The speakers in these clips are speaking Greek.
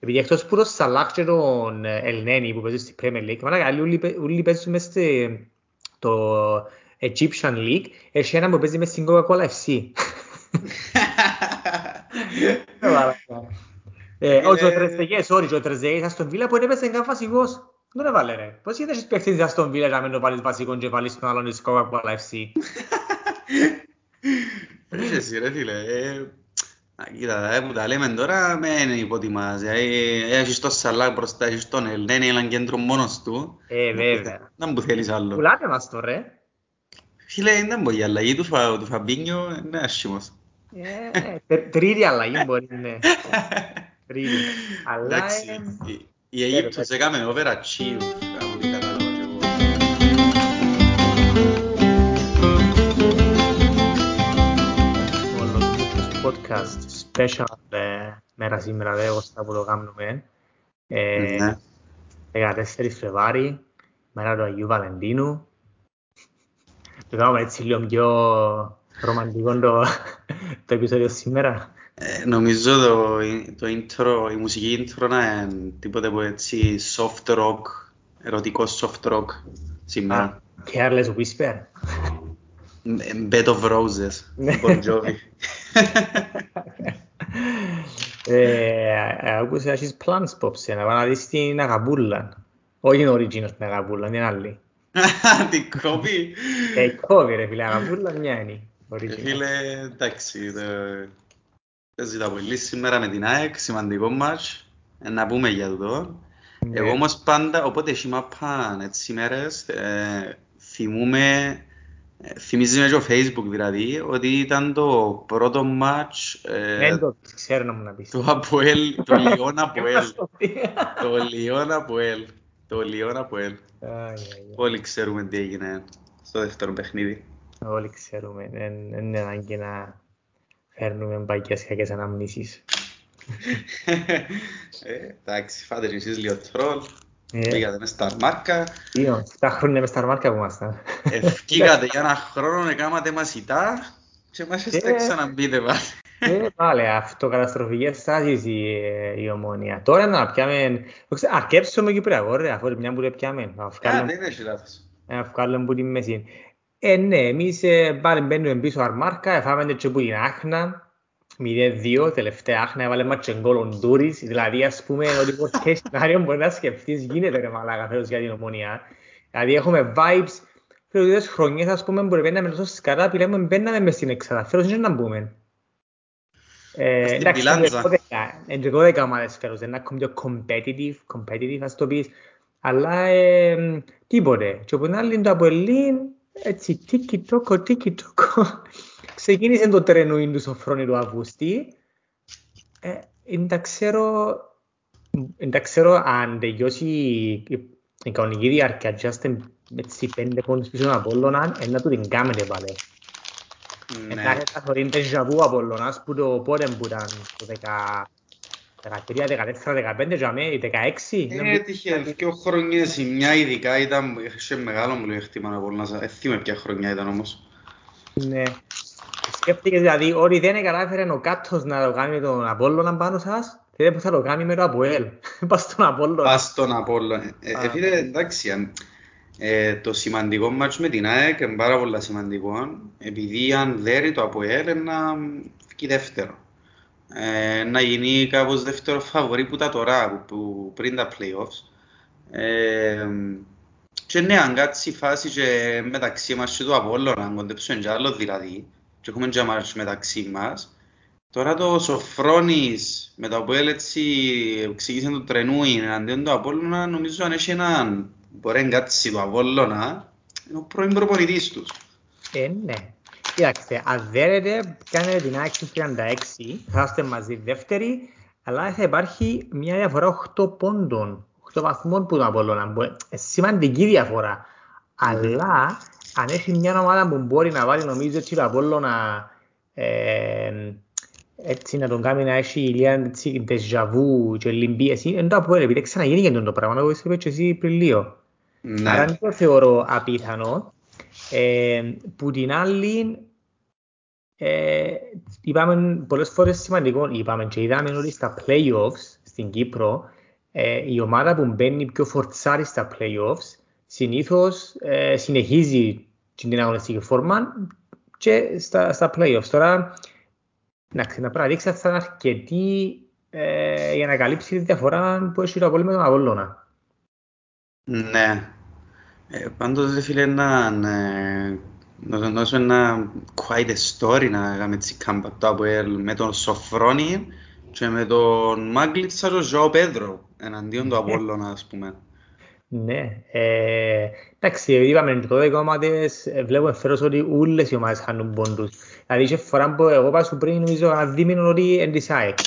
επειδή εκτός που το Σαλάχ και τον Ελνένη που παίζουν στη Premier League, μαλάκα άλλοι όλοι παί- όλοι παίζουν μες στη- το Egyptian League, έχει έναν που παίζει μες στην Coca-Cola FC. Ε, μαλάκα. Ε, όχι, ο Τρεζεγές, sorry, ο Τρεζεγές στον Βίλα που έπαιζε καν βασικός. Δεν έβαλε ρε. Πώς γιατί έχεις παίχτης στον Βίλα να μην το βάλεις βασικό και βάλεις τον άλλον της Coca-Cola FC. Έχει εσύ ρε φίλε. Ε, α, Κοίτα, ε, που τα λέμε τώρα, μεν υποτιμάς. Δηλαδή, έχεις τον Σαλάκ μπροστά, έχεις τον Ελνένη, έναν κέντρο μόνος του. Ε, βέβαια. Δεν μου θέλεις άλλο. Πουλάτε μας το ρε. Φίλε, δεν μπορεί η αλλαγή του, Φα- του Φαμπίνιο είναι άσχημος. Ε, τε- Τρίτη αλλαγή μπορεί, ναι. Τρίτη. Αλλά Εντάξει, ε, η- η Αίγυπτος έκαμε overachieve από podcast special ε, μέρα σήμερα δε ώστα που το κάνουμε. Ε, Ναι. 14 Φλεβάρι, μέρα του Αγίου Βαλεντίνου. Το κάνουμε έτσι λίγο πιο ρομαντικό το, το επεισόδιο σήμερα. Ε, νομίζω το, το intro, η μουσική intro να είναι τίποτε που έτσι soft rock, ερωτικό soft rock σήμερα. Careless Whisper. Ε, Bed of Roses, Ναι. Bon Jovi. Ε, άκουσα έχεις plans πόψε, να πάω να δεις την Αγαμπούλα. Όχι την original την Αγαμπούλα, την άλλη. Την κόβει. Ε, η κόβει ρε φίλε, Αγαμπούλα μια είναι. η Ε, original. Φίλε, εντάξει, το- παίζει τα πολύ σήμερα με την ΑΕΚ, σημαντικό μάτς, ε, να πούμε για αυτό. Ναι. Εγώ όμως πάντα, όποτε έχει μάπαν έτσι μέρες, ε, θυμούμαι, ε, θυμίζει με και ο Facebook δηλαδή, ότι ήταν το πρώτο μάτς ε, Δεν το ξέρω να μου να πεις. του Αποέλ, το Λιόν Αποέλ, Αποέλ. το Λιόν Αποέλ, το Λιόν Αποέλ. Ai, ai, ai. Όλοι ξέρουμε τι έγινε στο δεύτερο παιχνίδι. Όλοι ξέρουμε, δεν δεν είναι ανάγκη να φέρνουμε μπαϊκές κακές αναμνήσεις. Ε, εντάξει, φάτε και εσείς λίγο τρόλ, Ε, πήγατε μες στα μάρκα, δύο, τα χρόνια μες στα αρμάρκα που ήμασταν. ευκήκατε για ένα χρόνο, έκανατε μασιτά και μας είστε Ε. ξαναμπείτε πάλι. Ε, πάλι, αυτοκαταστροφικές στάσεις η, ε, η ομόνια. Τώρα να πιάμε, αρκέψουμε Κυπριακό ρε, αφού μια που το πιάμε. Να Α, βγάλουμε- δεν έχεις λάθος. να βγάλουμε που την μέση. Ε, ναι, εμείς ε, πάλι μπαίνουμε πίσω αρμάρκα, εφάμε και που την Άχνα, 0-2, τελευταία Άχνα, έβαλε μας και γκολ ο Ντούρις, δηλαδή ας πούμε ότι ποτέ σενάριο μπορεί να σκεφτείς γίνεται ρε μαλάκα φέτος για την ομονία. Δηλαδή έχουμε vibes, φέτος χρονιές ας πούμε που μπαίναμε τόσο σκαρά, που λέμε μπαίναμε μες στην εξάδα, φέτος δεν να μπούμε. Ε, Στην εντάξει, Πιλάντζα. είναι και 12 ομάδες φέτος, είναι ακόμη πιο competitive, competitive ας το πεις, αλλά ε, τίποτε. Και από την άλλη το Αποελίν, έτσι τίκι τόκο, τίκι τόκο, ξεκίνησε το τρενούιν του Σοφρόνη του Αυγουστή. Ε, δεν τα ξέρω, δεν τα ξέρω αν τελειώσει η- η κανονική διάρκεια και είστε έτσι πέντε πόντους πίσω από Απόλλωνα, ε, να του την κάνετε πάλι. Ναι. Εντάξει, θα θεωρεί déjà vu ο Απολλωνάς που το πότε που ήταν το 10 13, 14, 15, για μέ, 16. δεν Ε, μου- Έτυχε δύο χρονιές, η μια ειδικά ήταν, είχε μεγάλο μου πλεονέκτημα από όλα. Δεν θυμάμαι ποια χρονιά ήταν όμως. Ναι. Σκέφτηκες δηλαδή ότι δεν κατάφερε ο Κάτος να το κάνει με τον Απόλλωνα πάνω σας, θέλετε που θα το κάνει με το Αποέλ. Πας στον Απόλλωνα. Πας στον Απόλλωνα. Ε, Α. ε, φίλε, εντάξει, αν- ε, το σημαντικό μάτς με την ΑΕΚ είναι πάρα πολύ σημαντικό, επειδή αν δέρει το ΑΠΟΕΛ να βγει δεύτερο. Ε, να γίνει κάπως δεύτερο φαβορί που τα τώρα, που, που πριν τα play-offs. Ε, και ναι, αν κάτσει η φάση και μεταξύ μας και του Απόλλωνα, αν κοντέψουμε κι άλλο δηλαδή, και έχουμε και μάτς μεταξύ μας, Τώρα το Σοφρόνης με το Αποέλ έτσι εξηγήσε το τρενούι εναντίον του Απόλλωνα νομίζω αν έχει έναν μπορεί να κάτσει το Απόλλωνα είναι ο πρώην προπονητής τους. Ε, ναι. Κοιτάξτε, αν δέρετε, κάνετε την άξι 36, θα είστε μαζί δεύτεροι, αλλά θα υπάρχει μια διαφορά 8 πόντων, 8 βαθμών που τον Απόλλωνα. Μπο- ε, Σημαντική διαφορά. Αλλά, αν έχει μια ομάδα που μπορεί να βάλει, νομίζω, έτσι το Απόλλωνα, ε, έτσι να τον κάνει να έχει ηλία έτσι déjà vu και λυμπίεση, είναι το Απόλλωνα, επειδή ξαναγίνηκε το πράγμα, όπως είπες και εσύ πριν λίγο. Ναι. Άρα δεν το θεωρώ απίθανο. Ε, που την άλλη, ε, είπαμε πολλές φορές σημαντικό, είπαμε και είδαμε ότι στα playoffs, στην Κύπρο, ε, η ομάδα που μπαίνει πιο φορτσάρι στα playoffs συνήθως ε, συνεχίζει την αγωνιστική φόρμα και στα, στα playoffs. Τώρα, να ξαναπραδείξει θα είναι αρκετή ε, για να καλύψει τη διαφορά που έχει το απόλυμα με τον Αβόλλωνα. Ναι. Ε, πάντως, φίλε, να, ναι, να δώσω ένα quite story να κάνουμε έτσι κάμπα το Αποέλ με τον Σοφρόνη και με τον Μάγκλητσα και τον Ζωάο Πέδρο εναντίον του Απόλλωνα, ας πούμε. Ναι, ε, εντάξει, είπαμε και τότε οι ομάδες ε, βλέπουμε φέρος ότι όλες οι ομάδες χάνουν πόντους. Δηλαδή, είχε φορά που εγώ πάω σου πριν, νομίζω, ένα δίμηνο ότι είναι της ΑΕΚ.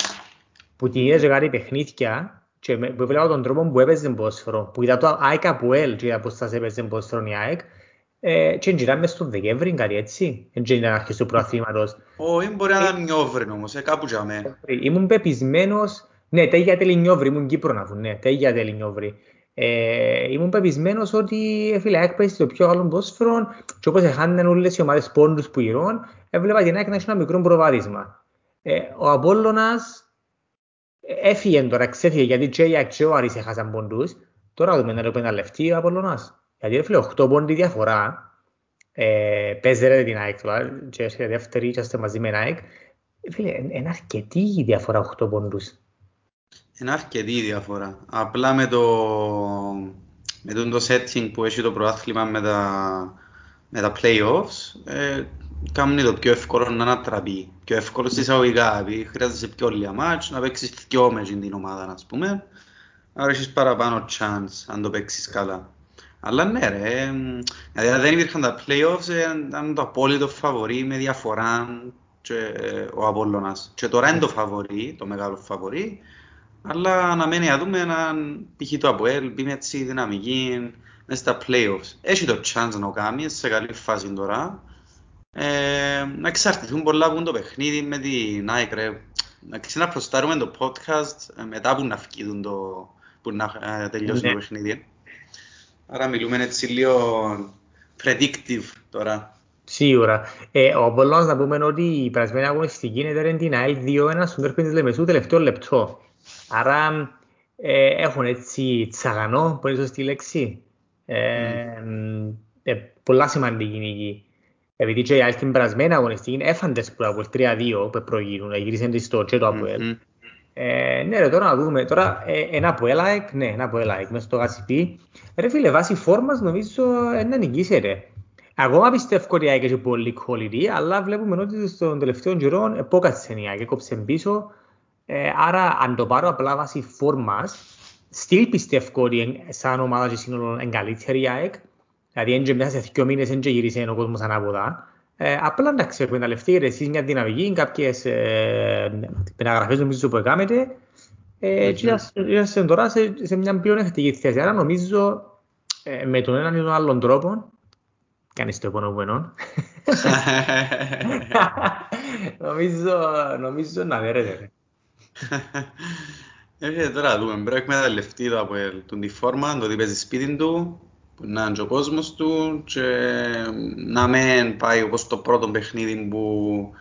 Που τη είδες κάτι παιχνίδια και που βλέπω τον τρόπο που έπαιζε πόσφαιρο, που είδα το ΑΕΚ από ελ και είδα πώς θα έπαιζε πόσφαιρο η ΑΕΚ, ε, και γυράμε στον Δεκέμβρη, κάτι έτσι, δεν ήταν αρχές του προαθήματος. Όχι, μπορεί να ήταν Νιόβρη όμως, ε, κάπου για μένα. Ήμουν πεπισμένος, ναι, τέγια τέλει Νιόβρη, ήμουν Κύπρο να βγουν, ναι, τέγια τέλει Νιόβρη. Ε, ήμουν πεπισμένος ότι φίλε, έκπαιζε το πιο καλό πόσφαιρο και όπως έχαναν όλες οι ομάδες πόντους που γυρών, έβλεπα την ΑΕΚ να έχει ένα μικρό προβάδισμα. Ε, ο Απόλλωνας έφυγε τώρα, ξέφυγε γιατί και η ΑΕΚ και ο Άρης έχασαν πόντους. Τώρα δούμε να το πενταλευτεί ο Απόλλωνας. Γιατί φίλε, 8 πόντι διαφορά, ε, παίζεται την ΑΕΚ τώρα και έρχεται δεύτερη και είστε μαζί με την ΑΕΚ. Φίλε, είναι αρκετή η διαφορά 8 πόντους. Είναι αρκετή η διαφορά. Απλά με το, με το setting που έχει το προάθλημα με τα, με τα playoffs, ε, κάνει το πιο εύκολο να ανατραπεί. Πιο εύκολο στις αγωγικά, επειδή χρειάζεσαι πιο λίγα μάτς, να παίξεις δυο με την ομάδα, ας πούμε. Άρα έχεις παραπάνω chance αν το παίξεις καλά. Αλλά ναι ρε, δηλαδή αν δεν υπήρχαν τα playoffs, ε, ήταν το απόλυτο φαβορή με διαφορά και, ε, ο Απόλλωνας. Και τώρα είναι το φαβορή, το μεγάλο φαβορή, αλλά αναμένει να δούμε έναν π.χ. το Αποέλ, μπει με έτσι δυναμική μέσα στα playoffs. Έχει το chance να κάνει σε καλή φάση τώρα. Ε, να εξαρτηθούν πολλά από το παιχνίδι με την Nike ρε. Να ξαναπροστάρουμε το podcast ε, μετά που να φκίδουν το, που να ε, τελειώσει ναι. το παιχνίδι. Άρα μιλούμε έτσι λίγο predictive τώρα. Σίγουρα. Ε, ο Απολλώνας να πούμε ότι η περασμένη αγωνιστική είναι την ΑΕΛ 2-1 στον Τέρπιν Λεμεσού τελευταίο λεπτό. Άρα ε, έχουν έτσι τσαγανό, που είναι σωστή λέξη. Ε, mm. ε, πολλά σημαντική νίκη. Επειδή και η άλλη την περασμένη αγωνιστική έφαντες που από 3-2 που προγίνουν, γύρισαν της στο και το Αποέλ. Mm-hmm. Ε, ναι ρε, τώρα να δούμε. Τώρα ε, ένα από ΕΛΑΕΚ, ναι, ένα από ΕΛΑΕΚ μέσα στο ΓΑΣΙΠΗ. Ρε φίλε, βάσει φόρμας νομίζω ε, να νικήσει ρε. Ακόμα πιστεύω ότι η ΑΕΚ έχει πολύ quality, αλλά βλέπουμε ότι στον τελευταίο γυρό επόκατσε η ΑΕΚ, έκοψε πίσω ε, άρα, αν το πάρω απλά βάσει φόρμας, still πιστεύω ότι σαν ομάδα και σύνολο είναι καλύτερη η ΑΕΚ. Δηλαδή, έντια μέσα σε δύο μήνες έντια γύρισε ο κόσμος ανάποδα. Ε, απλά εντάξει, εκμεταλλευτείτε εσείς μια δυναμική, κάποιες ε, μεταγραφές νομίζω που έκαμετε ε, και είσαστε τώρα σε, σε μια πιο εφτική θέση. Άρα νομίζω ε, με τον έναν ή τον άλλον τρόπο κάνεις το επόμενο νομίζω, νομίζω να δέρετε. Έρχεται τώρα δούμε, πρέπει να εκμεταλλευτεί το από τον τη φόρμα, το ότι παίζει σπίτι του, που να είναι ο κόσμος του και να μην πάει όπως το πρώτο παιχνίδι που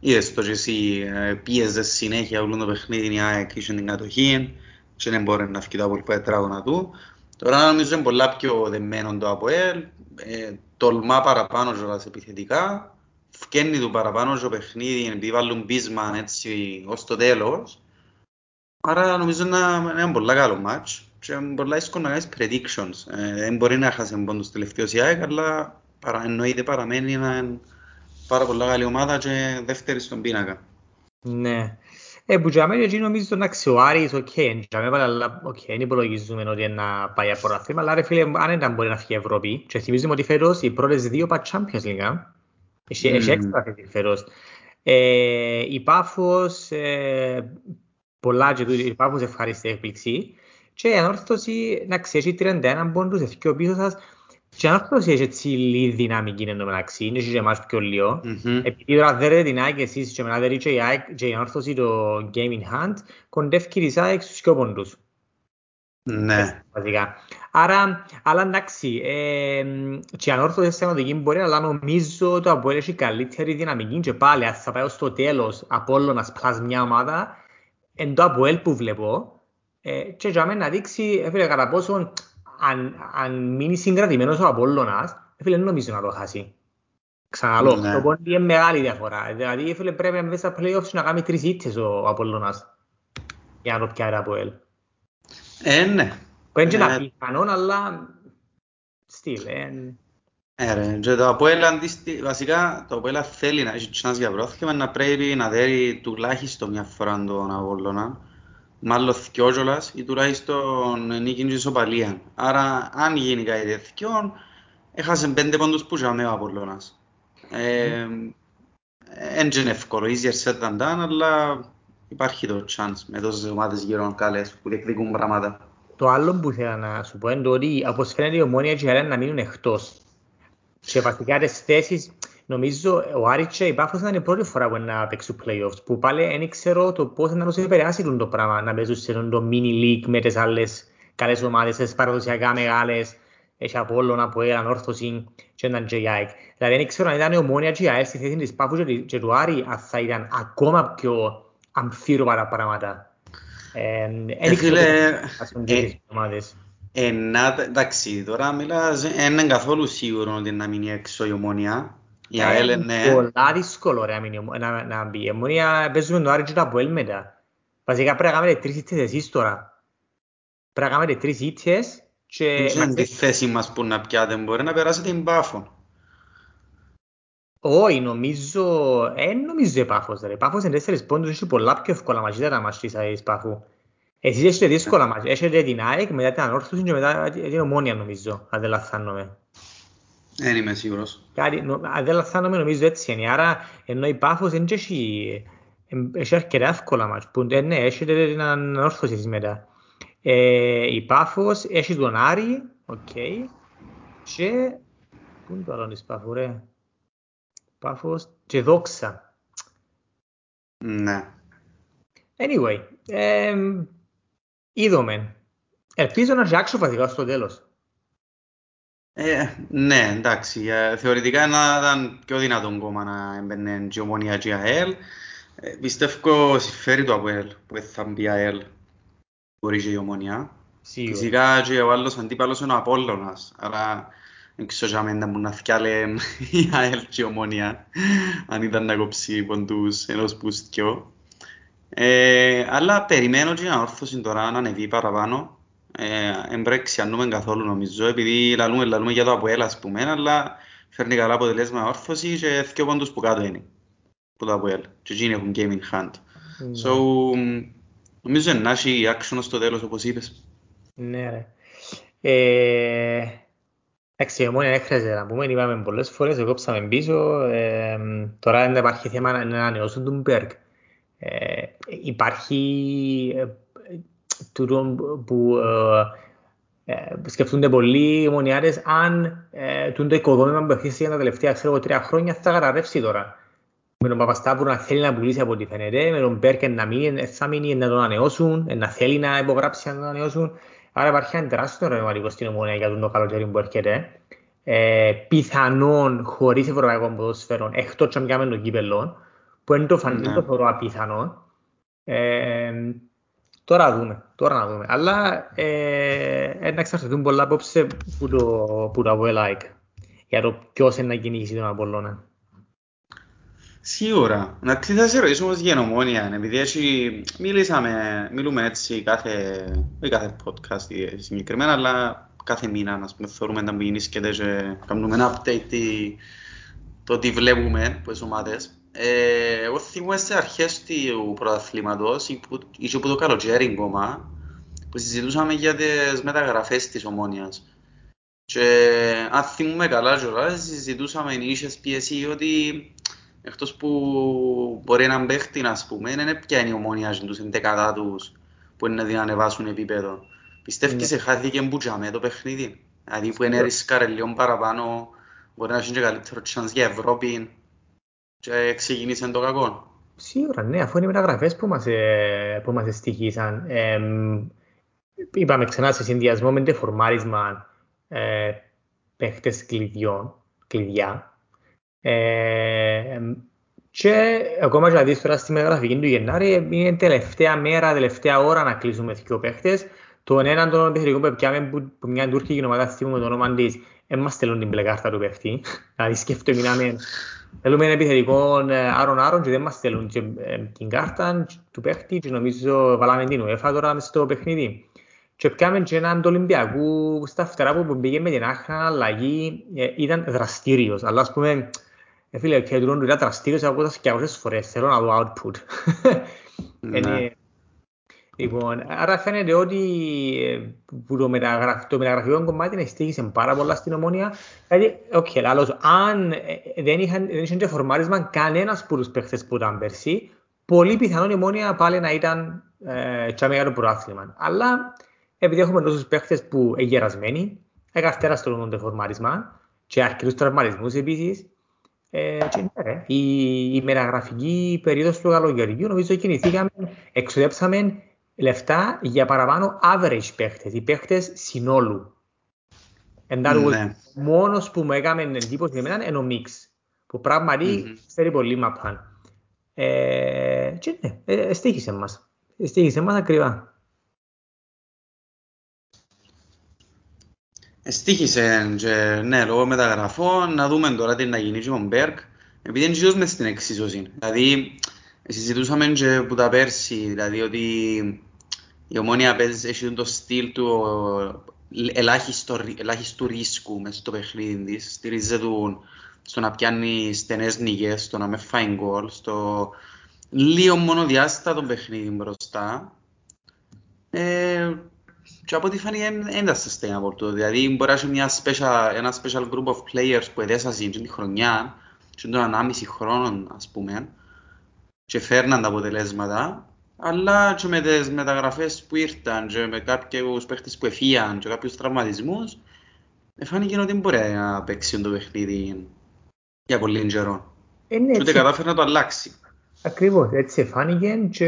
είδες το και εσύ ε, πίεζες συνέχεια όλο το παιχνίδι η ΑΕΚ είχε την κατοχή και δεν μπορεί να φύγει το από τετράγωνα του. Τώρα νομίζω είναι πολλά πιο δεμένο το ΑΠΟΕΛ, ε, τολμά παραπάνω και επιθετικά φκένει του παραπάνω στο παιχνίδι, επειδή βάλουν πείσμα έτσι ως το τέλος. Άρα νομίζω να είναι ένα πολύ καλό μάτς και πολλά δύσκολο να κάνεις predictions. Ε, δεν μπορεί να χάσει πόντος τελευταίος η ΑΕΚ, αλλά παρα, εννοείται παραμένει ένα πάρα πολύ καλή ομάδα και δεύτερη στον πίνακα. Ναι. Ε, που για μένα νομίζω να αξιοάρει, οκ, αλλά οκ, δεν υπολογίζουμε ότι να πάει από ραθήμα, αλλά ρε φίλε, αν δεν μπορεί να φύγει η Ευρώπη, και θυμίζουμε ότι φέτος οι πρώτες δύο πάει Champions League, έχει, mm. έχεις έξτρα ενδιαφέρον. Ε, η Πάφος, ε, πολλά και τούτοι, η Πάφος ευχαριστή έκπληξη. Και η ανόρθωση, να ξέρεις, 31 πόντους, έχει ο πίσω σας. Και η ανόρθωση έχει έτσι λίγη δυναμική εν τω μεταξύ, είναι και εμάς πιο λίγο. Mm-hmm. Επειδή τώρα δέρετε την ΑΕΚ εσείς και μετά δέρετε και η ανόρθωση το Game in Hand, κοντεύει η ΑΕΚ στους πιο πόντους. Ναι. Βασικά. Άρα, αλλά εντάξει, ε, και ανόρθωσες θεματική μπορεί, αλλά νομίζω ότι το Αποέλ έχει καλύτερη δυναμική και πάλι, αν θα πάει στο τέλος Απόλλωνας πλάς μια ομάδα, εν το Αποέλ που βλέπω, Ε, και για μένα να δείξει, έφερε κατά πόσο αν, αν μείνει συγκρατημένος ο Απόλλωνας, έφερε νομίζω να το χάσει. Ξαναλώ, Ναι. το πόντι είναι μεγάλη διαφορά. Δηλαδή, έφερε πρέπει μέσα στα play-offs να κάνει τρεις ήττες ο Απόλλωνας για να το πιάρει από ελ. Ε, ναι. Που είναι και ένα Ε, πιθανόν, αλλά στυλ. ε, Ε, ρε, και το Αποέλ αντίστη, βασικά το Αποέλ θέλει να έχει chance για πρόθυμα να πρέπει να δέρει τουλάχιστον μια φορά τον Απόλλωνα μάλλον θκιό κιόλας ή τουλάχιστον νίκη και ισοπαλία. Άρα αν γίνει κάτι τέτοιο έχασε πέντε πόντους που είχαμε ο Απόλλωνας. Ε, Εν είναι εύκολο, easier said than done, αλλά υπάρχει το chance με τόσες ομάδες γύρω καλές που διεκδικούν πράγματα. Το άλλο που ήθελα να σου πω είναι το ότι όπως φαίνεται η Ομόνια και η Αρένα να μείνουν εκτός. Και βασικά τις θέσεις, νομίζω ο Άρης και η Πάφος ήταν η πρώτη φορά που να παίξουν playoffs, που πάλι δεν ξέρω το πώς να τους επηρεάσει το πράγμα, να παίζουν σε το mini league με τις άλλες καλές ομάδες, τις παραδοσιακά μεγάλες, έχει Απόλλωνα, Αποέλ, Ανόρθωση και έναν και η ΑΕΚ. Δηλαδή δεν ξέρω αν ήταν η Ομόνια και η ΑΕΚ στη θέση της Πάφου και τη- και του Άρη, αν θα ήταν ακόμα πιο αμφίροπα τα πράγματα. Ε, δεν Ε, ξέρω φίλε, πώς θα ε, τις ομάδες. Ε, να, εντάξει, τώρα μιλάς, δεν είναι καθόλου σίγουρο ότι να μείνει έξω η Ομόνια. Η ΑΕΛ Ε, ναι. Πολλά δύσκολο ρε, να μείνει ο- να, να μπει. Η Ομόνια παίζουμε το Άρη και το Αποέλ μετά. Βασικά πρέπει να κάνουμε τρεις ήττες εσείς τώρα. Πρέπει να κάνουμε τρεις ήττες και... Δεν είναι τη θέση μας που να πιάτε, μπορεί να περάσετε την Πάφο. Όχι, νομίζω... Ε, νομίζω η Πάφος ρε. Η Πάφος είναι τέσσερις πόντους, έχει πολλά πιο εύκολα μάτια τα μάτια της Πάφου. Εσείς έχετε δύσκολα μάτια. Έχετε την ΑΕΚ, μετά την Ανόρθωση και μετά την Ομόνια νομίζω, αν δεν λαθάνομαι. Δεν είμαι σίγουρος. Κάτι, νο, αν δεν λαθάνομαι νομίζω έτσι είναι. Άρα ενώ η Πάφος δεν έχει, εμ, έχει αρκετά εύκολα μάτς. Που ε, ναι, έχετε την Ανόρθωση εσείς μετά. Ε, η Πάφος έχει τον Άρη, οκ. Και... Πού είναι το άλλο της Πάφου ρε; Πάφος και Δόξα. Ναι. Anyway, ε, είδαμε. Ελπίζω να έχει άξιο βασικά στο τέλος. Ε, ναι, εντάξει, ε, θεωρητικά να ήταν πιο δυνατόν κόμμα να έμπαινε και η Ομόνια και η ΑΕΛ. Ε, πιστεύω συμφέρει το ΑΠΟΕΛ που θα μπει η ΑΕΛ. Μπορεί και η Ομόνια. Σίγουρα. Φυσικά και ο άλλος αντίπαλος είναι ο Απόλλωνας, άρα δεν ξέρω αν ήταν που να θυκάλε η ΑΕΛ και η Ομόνια, αν ήταν να κόψει ποντούς ενός πουστιό. Ε, αλλά περιμένω και η ανόρθωση τώρα να ανεβεί παραπάνω. Ε, εν πρέπει ξιανούμε καθόλου νομίζω, επειδή λαλούμε, λαλούμε για το Αποέλ ας πούμε, αλλά φέρνει καλά αποτελέσμα όρθωση και δυο πόντους που κάτω είναι, που το Αποέλ. Και εκείνοι έχουν game in hand. Ναι. So, νομίζω να έχει action στο τέλος όπως είπες. Ναι, ρε. Ε, Εντάξει, η Ομόνια δεν χρειάζεται να πούμε, είπαμε πολλές φορές, εγώ κόψαμε πίσω. Ε, τώρα δεν υπάρχει θέμα να να ανανεώσουν τον Μπέρκ. Ε, υπάρχει ε, τούτο που ε, ε, σκεφτούνται πολλοί οι ομονιάτες αν ε, τούτο οικοδόμημα που έχει για τα τελευταία ξέρω, εγώ, τρία χρόνια θα καταρρεύσει τώρα. Με τον Παπαστάπου να θέλει να πουλήσει από ό,τι φαίνεται, με τον Μπέρκ να μείνει, θα μείνει να τον ανανεώσουν, να θέλει να υπογράψει να τον ανανεώσουν. Άρα υπάρχει ένα τεράστιο ερωτηματικό στην Ομόνια για τον το καλοκαίρι που έρχεται. Ε, πιθανόν χωρίς ευρωπαϊκό ποδόσφαιρο, εκτός αν κάνουμε τον κύπελλο, που είναι το, φαν, Ναι. δεν το θεωρώ απίθανο. Ε, τώρα δούμε, τώρα να δούμε. Αλλά ε, ε, να εξαρτηθούν πολλά απόψε που το, που το Αποέλ ΑΕΚ για το ποιος είναι να κυνηγήσει τον Απολλώνα. Σίγουρα. Να τι θα σε ρωτήσω όμως για την Ομόνια, επειδή έτσι μιλήσαμε, μιλούμε έτσι κάθε, όχι κάθε podcast συγκεκριμένα, αλλά κάθε μήνα, ας πούμε, θεωρούμε να μην και και κάνουμε ένα update τι, το τι βλέπουμε από τις ομάδες. Ε, εγώ θυμούμαι σε αρχές του πρωταθλήματος, ή που- ή και από το καλοκαίρι ακόμα, που συζητούσαμε για τις μεταγραφές της Ομόνιας. Και αν θυμούμε καλά κιόλας, συζητούσαμε νήσες πίεση ότι εκτός που μπορεί να παίχτη, ας πούμε, δεν είναι πια η ομόνια τους εντεκατά τους που είναι να την ανεβάσουν επίπεδο. Πιστεύεις Ναι. χάθηκε μπούτζαμε το παιχνίδι. Δηλαδή που είναι Σίγουρα. ρίσκαρε λίγο παραπάνω, μπορεί να έχει και καλύτερο chance για Ευρώπη και ξεκίνησε το κακό. Σίγουρα, ναι, αφού είναι οι μεταγραφές που μας, ε, που μας στοιχήσαν. Ε, είπαμε ξανά σε συνδυασμό με τεφορμάρισμα ε, παίχτες κλειδιών, κλειδιά. Ε, Και ακόμα και να δεις τώρα στη μεταγραφική του Γενάρη, είναι τελευταία μέρα, τελευταία ώρα να κλείσουμε δύο παίχτες. Τον έναν τον επιθετικό που πιάμε που, που μια τουρκική ομάδα θυμούμε το όνομα της, δεν μας στέλνουν την μπλε κάρτα του παίχτη. Δηλαδή σκέφτομαι να μην... Θέλουμε ένα επιθετικό άρον-άρον και δεν μας στέλνουν και, ε, την κάρτα του παίχτη και νομίζω βάλαμε την UEFA τώρα μες στο παιχνίδι. Και πιάμε και έναν του Ολυμπιακού στα φτερά που πήγε με την άχνα αλλαγή, ε, ήταν δραστήριος. Αλλά ας πούμε, ε, φίλε, και του ήταν δραστήριος από τας σκιαγώσεις φορές, θέλω να δω output. Ναι. Λοιπόν, άρα φαίνεται ότι ε, που το, μεταγραφ, το μεταγραφικό κομμάτι στήχησε πάρα πολλά στην ομόνια. Δηλαδή, οκ, okay, λάλος, αν ε, δεν είχαν, δεν είχαν και φορμάρισμα κανένας από τους παίχτες που ήταν πέρσι, πολύ πιθανόν η ομόνια πάλι να ήταν ε, και μεγάλο προάθλημα. Αλλά επειδή έχουμε τόσους παίχτες που είναι γερασμένοι, έκαφτερα στον φορμάρισμα και αρκετούς τραυματισμούς επίσης, ε, και ναι, η, η μεταγραφική περίοδος του καλοκαιριού νομίζω κινηθήκαμε, εξοδέψαμε λεφτά για παραπάνω average παίχτες, οι παίχτες συνόλου. Εντάξει, ναι. μόνος που μου έκανε εντύπωση εμένα είναι ο Μίξ, που πράγματι mm-hmm. φέρει πολύ μαπάν. Ε, και ναι, ε, στήχησε μας. Στήχησε μας ακριβά. Στήχησε και ναι, λόγω μεταγραφών, να δούμε τώρα τι να γίνει και ο Μπέρκ, επειδή είναι γύρω μες στην εξίσωση. Δηλαδή, συζητούσαμε και που τα πέρσι, δηλαδή ότι η ομόνια παίζει, έχει το στυλ του ελάχιστο, ελάχιστου ρίσκου μέσα στο παιχνίδι της. Στηρίζεται στο να πιάνει στενές νίκες, στο να με φάει γκολ, στο λίγο μόνο διάστατο παιχνίδι μπροστά. Ε, και από ό,τι φάνηκε δεν ήταν sustainable το. Δηλαδή μπορεί να έχει μια special, ένα special group of players που εδέσασαν την χρονιά και τον 1,5 χρόνο ας πούμε και φέρναν τα αποτελέσματα αλλά και με τις μεταγραφές που ήρθαν και με κάποιους παίχτες που εφύγαν και κάποιους τραυματισμούς φάνηκε ότι μπορεί να παίξει το παιχνίδι για πολύ καιρό. Ε, ναι, και ότι κατάφερε να το αλλάξει. Ακριβώς, έτσι φάνηκε και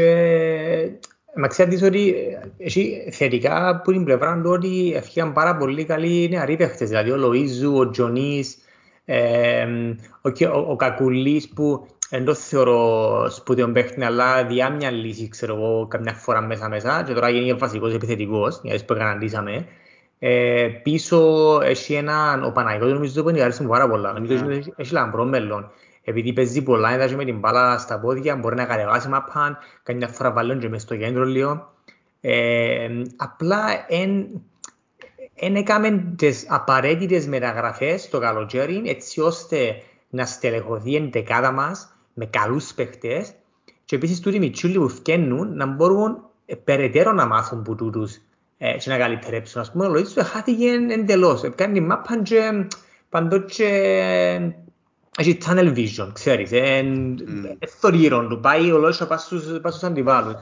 Μα ξέρεις ότι έχει θετικά από την πλευρά του ότι έφυγαν πάρα πολύ καλοί νεαροί παίχτες, δηλαδή ο Λοΐζου, ο Τζονής, ε, ο, ο, ο Κακουλής που δεν το θεωρώ σπουδαίο παίχτη, αλλά διά μια λύση, ξέρω εγώ, καμιά φορά μέσα μέσα και τώρα γίνει βασικός επιθετικός, γιατί που καναντήσαμε. Ε, πίσω έχει έναν, ο Παναγιώτης νομίζω ότι αρέσει πάρα πολλά, νομίζω ότι έχει λαμπρό μέλλον. Επειδή παίζει πολλά, εντάζει με την μπάλα στα πόδια, μπορεί να κατεβάσει μαπάν, καμιά φορά βάλει και μες στο κέντρο λίγο. Ε, απλά εν, εν έκαμε τις απαραίτητες μεταγραφές στο καλοκαίρι, έτσι ώστε να στελεχωθεί η εντεκάδα μας με καλούς παίχτες και επίσης τούτοι μητσούλοι που φκένουν να μπορούν ε, περαιτέρω να μάθουν που τούτους ε, και να καλυτερέψουν. Ας πούμε, ο Λοΐτς του χάθηκε εντελώς. Κάνει μάπαν και παντός έχει tunnel vision, ξέρεις. Εθωρήρων του, πάει ο Λοΐτς πάει στους αντιβάλλους.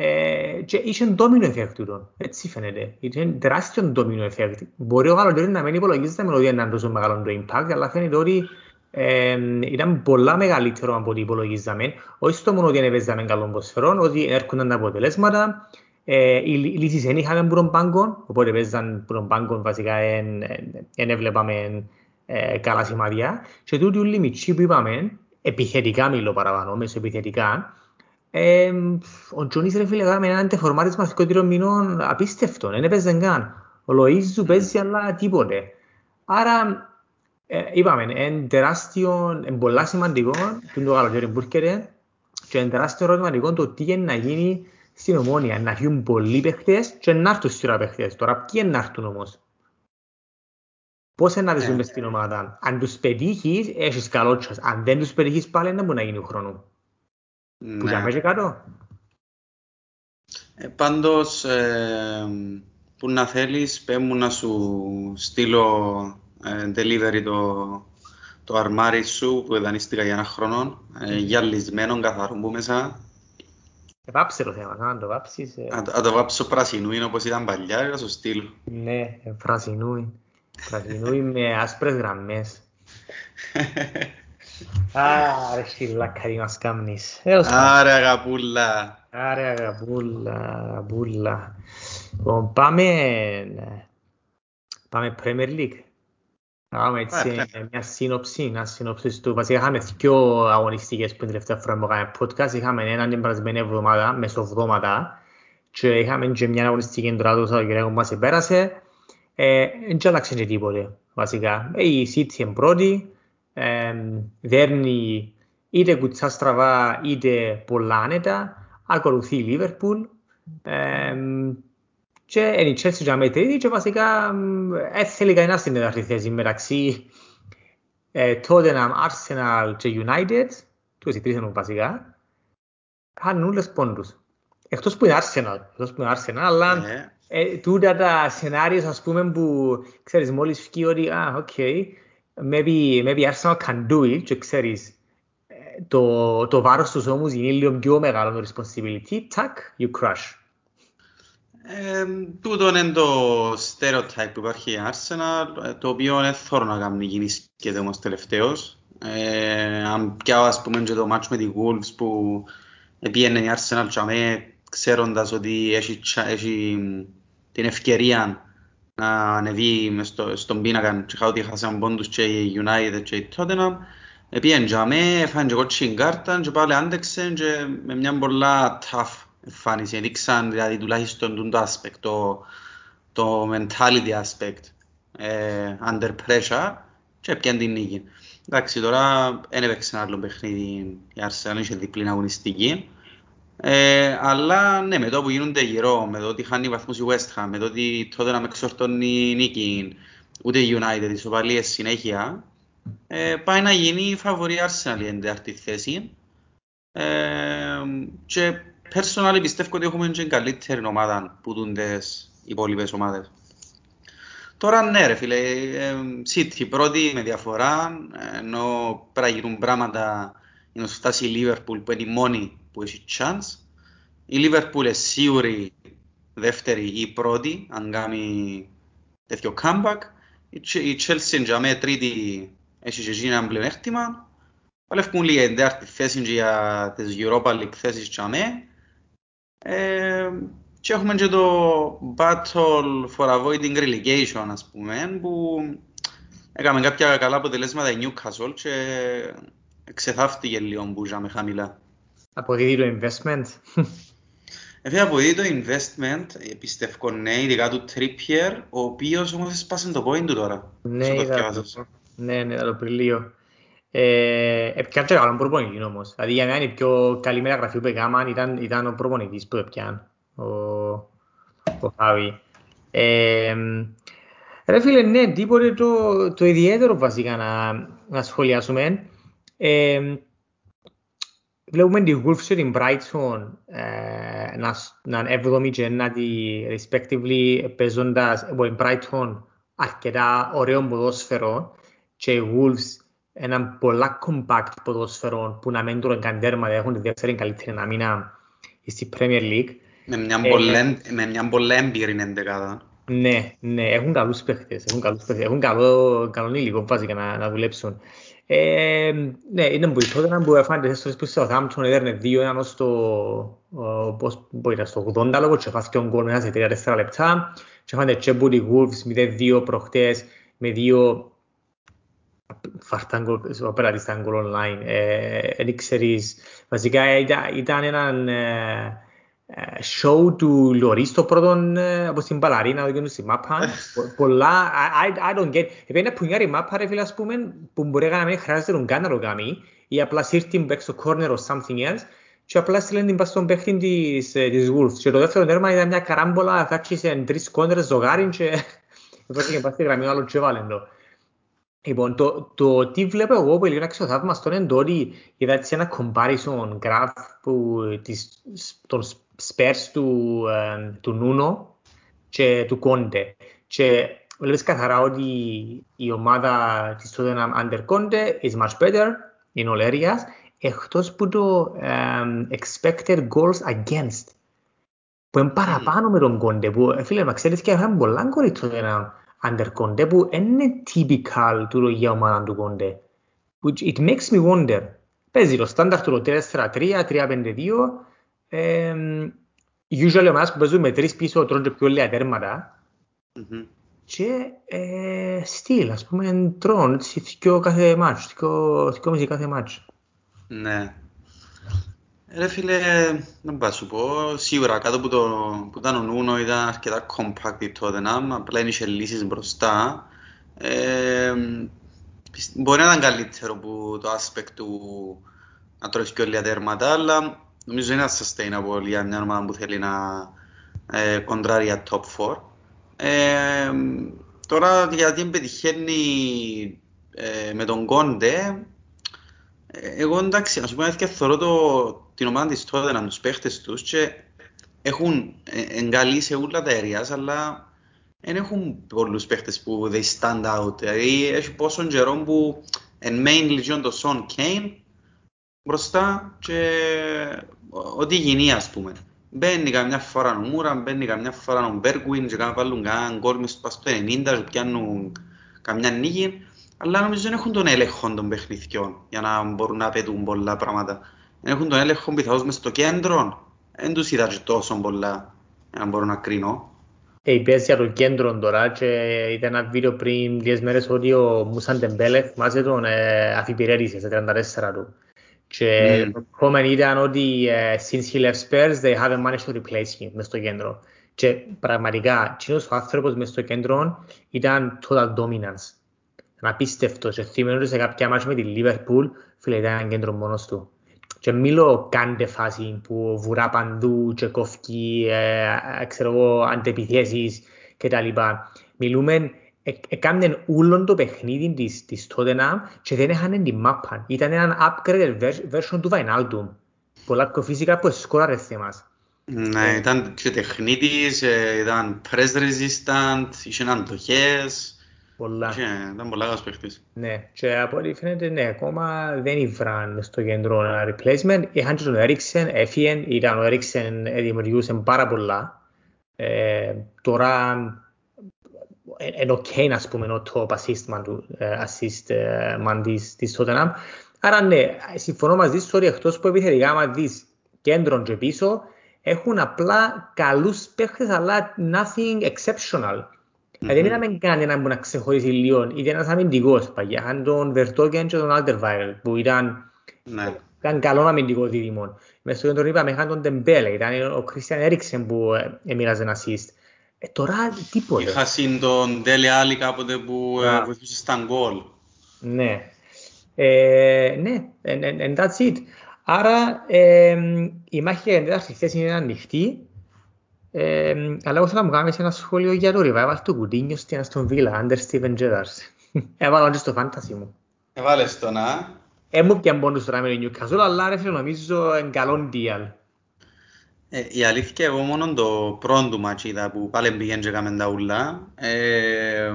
Ε, και είχε ντόμινο εφέκτ τούτο, έτσι φαίνεται. Είχε τεράστιο ντόμινο εφέκτ. Μπορεί ο Γαλοντέρης να μην υπολογίζεται με ότι είναι τόσο μεγάλο το impact, αλλά φαίνεται ότι ε, ήταν πολλά μεγαλύτερο από ό,τι υπολογίζαμε. Όχι στο μόνο ότι έπαιζαμε καλό ποσφαιρό, ότι έρχονταν τα αποτελέσματα. Ε, οι λύσεις δεν είχαμε που τον πάγκο, οπότε παίζαν που τον πάγκο βασικά δεν έβλεπαμε ε, καλά σημάδια. Και τούτοι όλοι μητσοί που είπαμε, επιθετικά μιλώ παραπάνω, μέσω επιθετικά, ε, ο Τζονής ρε φίλε έκαμε έναν τεφορμάρισμα σκοτήρων μηνών απίστευτο, δεν έπαιζε καν. Ο Λοΐζου παίζει αλλά τίποτε. Άρα ε, είπαμε, είναι τεράστιο, είναι πολλά σημαντικό που το καλοκαίρι που έρχεται και είναι τεράστιο ερωτηματικό το τι είναι να γίνει στην ομόνια, να φύγουν πολλοί παίχτες και να έρθουν στις παίχτες. Τώρα ποιοι είναι να έρθουν όμως; Πώς είναι να δεσούν μες στην ομάδα. Αν τους πετύχεις, έχεις καλό τσάς. Αν δεν τους πετύχεις πάλι, δεν μπορεί να γίνει ο χρόνο. Που για μέσα κάτω. Ε, πάντως, ε, που να θέλεις, πέμου να σου στείλω ε, delivery το, το αρμάρι σου που δανείστηκα για ένα χρόνο, ε, γυαλισμένο καθαρό που μέσα. Βάψε το θέμα, να το βάψεις. Ε... Αν το βάψω πρασινούιν όπως ήταν παλιά, θα σου στείλω. Ναι, πρασινούιν. Πρασινούιν με άσπρες γραμμές. Άρε χιλάκα τι μας κάμνεις. Άρε αγαπούλα. Άρε αγαπούλα, αγαπούλα. Λοιπόν, πάμε... Πάμε Premier League. Κάναμε έτσι Πάει, μια σύνοψη, μια σύνοψη του. Βασικά είχαμε δυο αγωνιστικές που την τελευταία φορά που κάναμε podcast. Είχαμε έναν την περασμένη εβδομάδα, μεσοβδόματα και είχαμε και μια αγωνιστική τώρα το Σαββατοκύριακο που μας επέρασε. Ε, Δεν άλλαξε και τίποτε βασικά. Ε, Η City είναι πρώτη, ε, δέρνει είτε κουτσά στραβά είτε πολλά άνετα. Ακολουθεί η Liverpool. Ε, και είναι η Chelsea και με τρίτη και βασικά δεν θέλει κανένας στην τέταρτη θέση μεταξύ ε, Tottenham, Arsenal και United, τους οι τρεις είναι βασικά, χάνουν όλες πόντους. Εκτός που είναι Arsenal, εκτός που είναι Arsenal, αλλά Ε, ε, τούτα τα σενάρια ας πούμε που ξέρεις μόλις φύγει ότι ah, okay, maybe, maybe Arsenal can do it και ξέρεις ε, το, το βάρος τους όμως είναι λίγο πιο μεγάλο το responsibility, τάκ, you crush. Ε, τούτο είναι το stereotype που υπάρχει η Arsenal, ε, το οποίο δεν θέλω να κάνει γεννήσκεται όμως τελευταίως. Ε, αν πιάω ας πούμε και το match με τη Wolves που πήγαινε η Arsenal και αμέ, ξέροντας ότι έχει, τσα- έχει την ευκαιρία να ανεβεί μες στο, στον πίνακα και είχα ότι χάσαν πόντους και η United και η Tottenham Επίεν τζαμέ, έφανε και κότσιν κάρτα και πάλι άντεξε και με μια πολλά tough εμφάνιση. Έδειξαν δηλαδή τουλάχιστον τον το aspect, το, το mentality aspect ε, under pressure και έπιαν την νίκη. Εντάξει, τώρα δεν έπαιξε ένα άλλο παιχνίδι η Arsenal, είχε διπλή αγωνιστική. Ε, αλλά ναι, με το που γίνονται γύρω, με το ότι χάνει βαθμούς η West Ham, με το ότι τότε να με εξορτώνει νίκη, ούτε η United, ισοπαλίες συνέχεια, ε, πάει να γίνει η φαβορή Arsenal η εντεάρτη θέση. Ε, και personally πιστεύω ότι έχουμε και καλύτερη ομάδα που δουν τις υπόλοιπες ομάδες. Τώρα ναι ρε φίλε, ε, City πρώτη με διαφορά, ενώ πρέπει να γίνουν πράγματα για να σου φτάσει η Liverpool που είναι η μόνη που έχει chance. Η Liverpool είναι σίγουρη δεύτερη ή πρώτη, αν κάνει τέτοιο comeback. Η Ch- η Chelsea για μέ τρίτη έχει και εκείνη ένα πλεονέκτημα. Παλεύκουν λίγα την τέταρτη θέση και για τις Europa League θέσεις για μέ. Ε, και έχουμε και το Battle for Avoiding Relegation, ας πούμε, που έκαμε κάποια καλά αποτελέσματα η Newcastle και ξεθάφτηκε λίγο που είχαμε χαμηλά. Αποδίδει το investment. Βέβαια από δει το investment, ε, πιστεύω ναι, ειδικά του Trippier, ο οποίος όμως έσπασε το point του τώρα. Ναι, Όσο το είδα θυκευάζεις. το. Ναι, ναι, είδα το πριν λίγο. Ε, έπιαν και καλό προπονητή όμως. Δηλαδή για μένα η πιο καλή μεταγραφή που έκαναν ήταν, ήταν ο προπονητής που έπιαν, ο, ο Χάβι. Ε, ρε φίλε, ναι, τίποτε το, το ιδιαίτερο βασικά να, να σχολιάσουμε. Ε, Βλέπουμε τη Wolves και την Brighton ε, να, σ- να είναι 7η και 9η respectively παίζοντας από την Brighton αρκετά ωραίο ποδόσφαιρο και οι Wolves έναν πολλά compact ποδόσφαιρο που να μην τρώουν καν τέρματα, έχουν τη δεύτερη καλύτερη άμυνα στη Premier League. Με μια Ε, πολλά- με μια πολλά έμπειρη εντεκάδα. Ναι, ναι, έχουν καλούς παίχτες, έχουν καλούς παίχτες, έχουν καλό, καλό υλικό βασικά να, να δουλέψουν. Ε, ναι, είναι που η Tottenham που έφανε τις φορές που στο Southampton έδερνε 2-1 ως το, ο, πώς που ήταν, στο 80 λόγο και φάθηκε ο γκολ μέσα σε 3-4 λεπτά και έφανε και που τη Wolves 0-2 προχτές με δύο φαρτάν γκολ, οπερατιστάν γκολ online. Ε, δεν ξέρεις, βασικά ήταν, ήταν έναν ε, ε, show του Λωρίς το πρώτο ε, από στην Παλαρίνα, δεν στη μάπα. Πο- Πολλά, I, I, I don't get. Επειδή είναι πουνιάρη μάπα ρε φίλε ας πούμε, που μπορεί να μην χρειάζεται τον καν να το κάνει, ή απλά σύρτην back στο corner or something else, και απλά στείλαν την πας στον παίχτη της, ε, της Wolves. Και το δεύτερο τέρμα ήταν μια καράμπολα, θα άρχισε τρεις κόντρες ζωγάριν και βρέθηκε και πας στη γραμμή ο άλλος και βάλεν το. Λοιπόν, το, το τι βλέπω εγώ που είναι αξιοθαύμαστο είναι το ότι είδα έτσι ένα comparison graph που, της, των Spurs του, ε, του Νούνο και του Κόντε. Και βλέπεις καθαρά ότι η ομάδα της Tottenham under Conte is much better in all areas, εκτός που το ε, expected goals against, που είναι παραπάνω με τον Κόντε, που ε, φίλε, μα ξέρεις και είχαμε πολλά γκολ η Tottenham under Conte, που δεν είναι typical του για ομάδα του Conte. Which it makes me wonder. Παίζει το στάνταρ του 4-3, 3-5-2, ε, usually ομάδες που παίζουν με τρεις πίσω τρώνε και πιο λίγα τέρματα, Μμμ. και ε, στυλ, ας πούμε, τρών, έτσι, θυκιο κάθε μάτς, θυκιο, θυκιο μισή κάθε μάτς. Ναι. Ρε φίλε, δεν πάω σου πω, σίγουρα κάτω που, το, που ήταν ο Νούνο ήταν αρκετά compact η Tottenham, απλά είχε λύσεις μπροστά. Ε, μπορεί να ήταν καλύτερο που το aspect του να τρώει και όλα τέρματα, αλλά νομίζω είναι sustainable για μια ομάδα που θέλει να ε, κοντράρει για top 4. Ε, τώρα γιατί πετυχαίνει ε, με τον Κόντε, ε, εγώ εντάξει, ας πούμε, και θεωρώ το, την ομάδα της τότε να τους παίχτες τους και έχουν εγκαλεί σε όλα τα areas, αλλά δεν έχουν πολλούς παίχτες που they stand out. Δηλαδή, έχει πόσο καιρό που εν mainly το Son Kane μπροστά και ό,τι γίνει, ας πούμε. Μπαίνει καμιά φορά ο Μούρα, μπαίνει καμιά φορά ο Μπέργκουιν και βάλουν κανένα γκολ μες στο 90 και πιάνουν καμιά νίκη. Αλλά νομίζω δεν έχουν τον έλεγχο των παιχνιδιών για να μπορούν να πετούν πολλά πράγματα. Δεν έχουν τον έλεγχο πιθανώς μες στο κέντρο. Δεν τους είδα και τόσο πολλά για να μπορώ να κρίνω. Ε, είπες για το κέντρο τώρα και ήταν ένα βίντεο πριν λίγες μέρες ότι ο Μουσαν Τεμπέλε, θυμάσαι τον, ε, αφιπηρέτησε σε 34 του. Και mm. το comment ήταν ότι uh, since he left Spurs, they haven't managed to replace him μες στο κέντρο. Και πραγματικά, εκείνος ο άνθρωπος μες στο κέντρο ήταν total dominance. Απίστευτος. Και θυμίζω σε κάποια μάτια με τη Liverpool, φίλε, ήταν ένα κέντρο μόνος του. Και μιλώ κάντε φάση που βουρά παντού και κόφκι, ε, ξέρω εγώ, αντεπιθέσεις κτλ. Μιλούμε έκαναν όλο το παιχνίδι της, της Tottenham και δεν είχαν την μάπα. Ήταν ένα upgraded version του Wijnaldum. Πολλά πιο φυσικά που σκόραρες θέμας. Ναι, ήταν και τεχνίτης, ήταν press resistant, είχε αντοχές. Πολλά. Είχε, ήταν πολλά καλός παίχτης. Ναι, και από ό,τι φαίνεται, ναι, ακόμα δεν ήβραν στο κέντρο ένα replacement. Είχαν και τον Έριξεν, έφυγε, ήταν ο Έριξεν, δημιουργούσε πάρα πολλά. Ε, τώρα είναι ok να πούμε ο top assist man, του, assist man της, της Tottenham. Άρα ναι, συμφωνώ μαζί σου ότι εκτός που επιθετικά άμα δεις κέντρον και πίσω έχουν απλά καλούς παίχτες αλλά nothing exceptional. Mm-hmm. Δηλαδή μην είχαμε κανέναν που να ξεχωρίσει λίγο. Ήταν ένας αμυντικός παγιά. Είχαν τον Βερτόκεν και τον Alderweireld που ήταν, ναι. ήταν καλό αμυντικό δίδυμο. Μες στο κέντρο είπαμε είχαν τον Τεμπέλε, ήταν ο Christian Eriksen που έμοιραζε ένα assist. Ε, τώρα τίποτε. Είχα συν τον Τέλε Άλλη κάποτε που yeah. βοηθούσες στα γκολ. Ναι. Ε, ναι, and that's it. Άρα ε, η μάχη για την τέταρτη θέση είναι ανοιχτή. Ε, αλλά εγώ θέλω να μου κάνεις ένα σχόλιο για το revival του Κουντίνιο στην Αστον Βίλα, under Steven Gerrard. Έβαλα και στο φάντασι μου. Έβαλες το να. Ε, μου πιαν πόντους τώρα με το Newcastle, αλλά ρε φίλε νομίζω είναι καλό deal. Ε, η αλήθεια εγώ μόνο το πρώτο μάτς είδα που πάλι πήγαινε και έκαμε τα ούλα. Ε,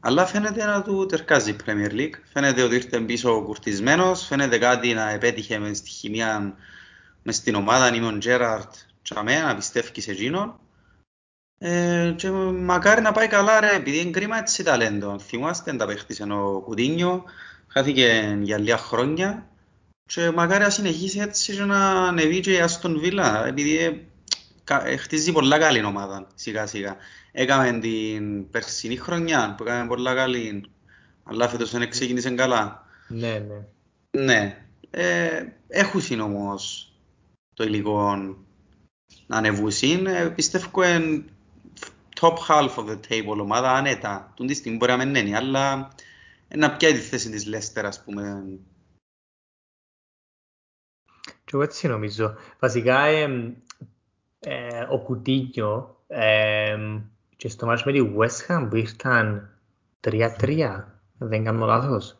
αλλά φαίνεται να του τερκάζει η Premier League. Φαίνεται ότι ήρθε πίσω κουρτισμένος. Φαίνεται κάτι να επέτυχε μες στη χημία μες στην ομάδα. Είμαι ο Τζέραρτ και να πιστεύει σε εκείνον. Ε, και μακάρι να πάει καλά ρε, επειδή είναι κρίμα έτσι ταλέντο. Θυμάστε τα παίχτησε ο Κουτίνιο, χάθηκε για λίγα χρόνια και μακάρι να συνεχίσει έτσι και να ανεβεί και η Αστον Βίλα, επειδή ε, χτίζει πολλά καλή ομάδα σιγά σιγά. Έκαμε την περσινή χρονιά που έκαμε πολλά καλή, αλλά φέτος δεν ξεκίνησε καλά. Ναι, ναι. Ναι. Ε, έχουν όμως το υλικό να ανεβούσουν. Ε, πιστεύω είναι top half of the table ομάδα ανέτα. Τον τη στιγμή μπορεί να μην είναι, αλλά να πιάει τη θέση της Λέστερ, ας πούμε, και εγώ έτσι νομίζω. Βασικά, ε, ε, ο Κουτίνιο ε, και στο μάτς με τη West Ham που ήρθαν 3-3, δεν κάνω λάθος.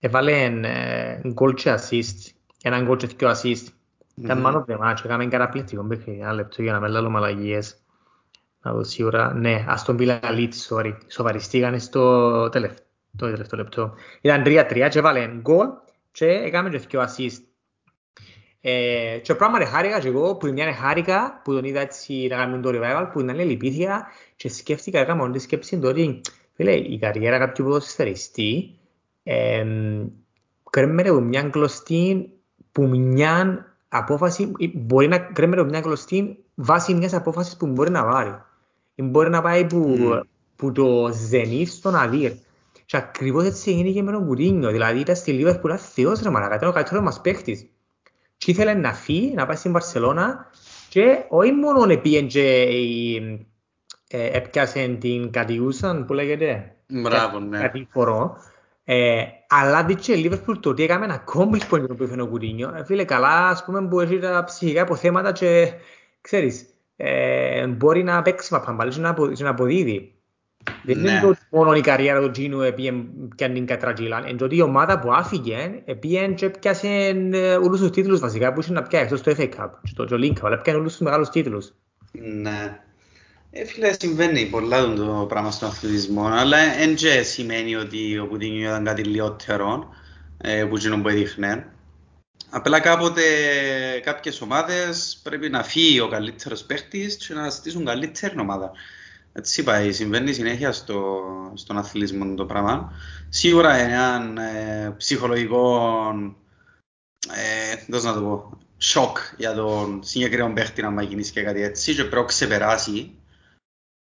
Έβαλε γκολ και assist, έναν γκολ και δύο assist. Ήταν man of the match, έκαμε καταπληκτικό παιχνίδι, ένα λεπτό για να μην λέμε αλλαγίες. Να δω σίγουρα, ναι, ας τον πείλα Leeds, sorry, σοβαριστήκανε στο τελευταίο λεπτό. Ήταν 3-3 και έβαλε γκολ και έκαμε και δύο assist. Ε, και πράγματι χάρηκα και εγώ που μια χάρηκα που τον είδα έτσι να κάνουμε το revival που ήταν λυπήθεια και σκέφτηκα έκανα μόνο τη σκέψη το ότι φίλε, η καριέρα κάποιου ποδοσφαιριστή ε, κρέμμεται από μια κλωστή που μια απόφαση μπορεί να κρέμμεται από μια κλωστή βάσει μιας απόφασης που μπορεί να πάρει. Μπορεί να πάει που mm. που το Zenith στον Αδύρ. Και ακριβώς έτσι έγινε και με τον Κουρίνιο. Δηλαδή ήταν στη Λίβερ που ήταν θεός ρε μαλάκα, ήταν ο καλύτερος μας παίχτης. Και ήθελε να φύγει, να πάει στην Βαρσελώνα και όχι μόνο πήγαινε και ε, έπιασε την κατιούσαν που λέγεται; Μπράβο, ναι. Κατηφορό. Ε, αλλά δείξε η Λίβερπουλ το ότι έκαμε ένα κόμπι που είναι το που έφερε ο Κουρίνιο. Ε, φίλε, καλά, ας πούμε, που έχει τα ψυχικά αποθέματα και, ξέρεις, ε, μπορεί να παίξει παπαμπάλη και να, και να αποδίδει. Δεν είναι Ναι. το μόνο η καριέρα του Τζίνου έπιεν την κατραγγίλα. Είναι ότι η ομάδα που άφηγε έπιεν και έπιασε ε, όλους τους τίτλους βασικά που είχε να πιάσει εκτός το FA Cup και το, το Link Cup, αλλά έπιανε όλους τους μεγάλους τίτλους. Ναι. Ε, φίλε, συμβαίνει πολλά το πράγμα στον αθλητισμό, αλλά εν και σημαίνει ότι ο Κουτίνιο ήταν κάτι λιότερο ε, που εκείνο που έδειχνε. Απλά κάποτε κάποιες ομάδες πρέπει να φύγει ο καλύτερος παίχτης και να στήσουν καλύτερη ομάδα. Έτσι πάει, συμβαίνει συνέχεια στο, στον αθλητισμό το πράγμα. Σίγουρα έναν ε, ψυχολογικό ε, πώς να το πω, σοκ για τον συγκεκριμένο παίχτη να γίνει και κάτι έτσι και πρέπει να ξεπεράσει.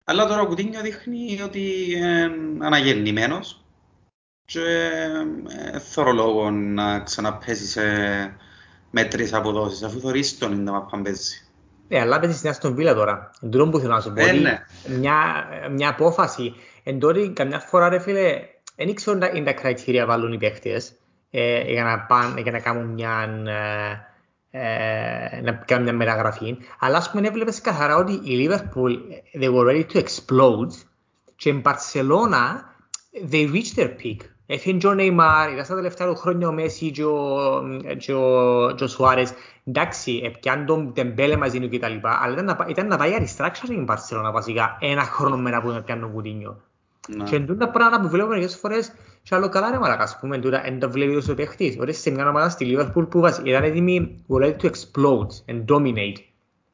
Αλλά τώρα ο Κουτίνιο δείχνει ότι είναι αναγεννημένος και ε, θέλω λόγο να ξαναπέσει σε μέτρες αποδόσεις αφού θωρείς τον είναι να παίζει. Ναι, αλλά παίζεις στην Αστον Βίλα τώρα. Εν τούτο που θέλω να σου πω. Ε, ότι ναι. μια, μια απόφαση. Εν τότε, καμιά φορά, ρε φίλε, δεν ξέρω αν είναι τα κριτήρια βάλουν οι παίχτες ε, για, να πάνε, για να κάνουν μια, ε, ε, να κάνουν μια μεταγραφή. Αλλά ας πούμε έβλεπες καθαρά ότι η Liverpool, they were ready to explode και η Barcelona, they reached their peak. Έφυγε και ο Νεϊμάρ, ήταν στα τελευταία του χρόνια ο Μέση και ο, και ο, και ο Σουάρες. Εντάξει, έπιαν τον Τεμπέλε μαζί του κτλ. Αλλά ήταν να, πά- ήταν να πάει αριστράξα η Μπαρσελόνα βασικά ένα χρόνο μετά που έπιαν τον Κουτίνιο. Ναι. Και εντούν τα πράγματα που βλέπουμε μερικές φορές και άλλο καλά ρε μαλάκα, ας πούμε, τούτα εν τα βλέπει ως ο παίχτης. Ότι σε μια ομάδα στη Liverpool που βασικά ήταν έτοιμη were ready to explode and dominate.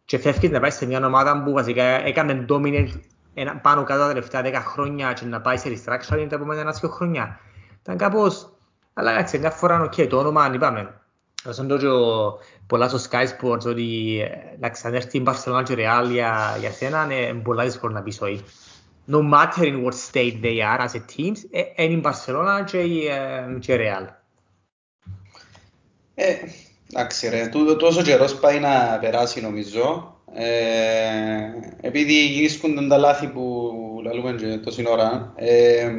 Και φεύγεις να πάεις σε μια ομάδα που βασικά έκανε dominate ένα, πάνω κάτω τα τελευταία 10 χρόνια και να πάεις σε restructuring τα επόμενα ένα-δυο χρόνια. Ήταν κάπως, αλλά εντάξει, μια φορά οκ, το όνομα αν είπαμε. Όσον το και ο- πολλά στο Sky Sports ότι ε, εντάξει, αν έρθει η Barcelona και η Real για, για σένα είναι πολλά δύσκολο να πεις όχι. No matter in what state they are as a team, ε, είναι η Barcelona και η, ε, και η Real. Ε, εντάξει ρε, τούτο- τόσο καιρός πάει να περάσει νομίζω. Ε, επειδή γυρίσκονται τα λάθη που λαλούμε και τόση ώρα, ε,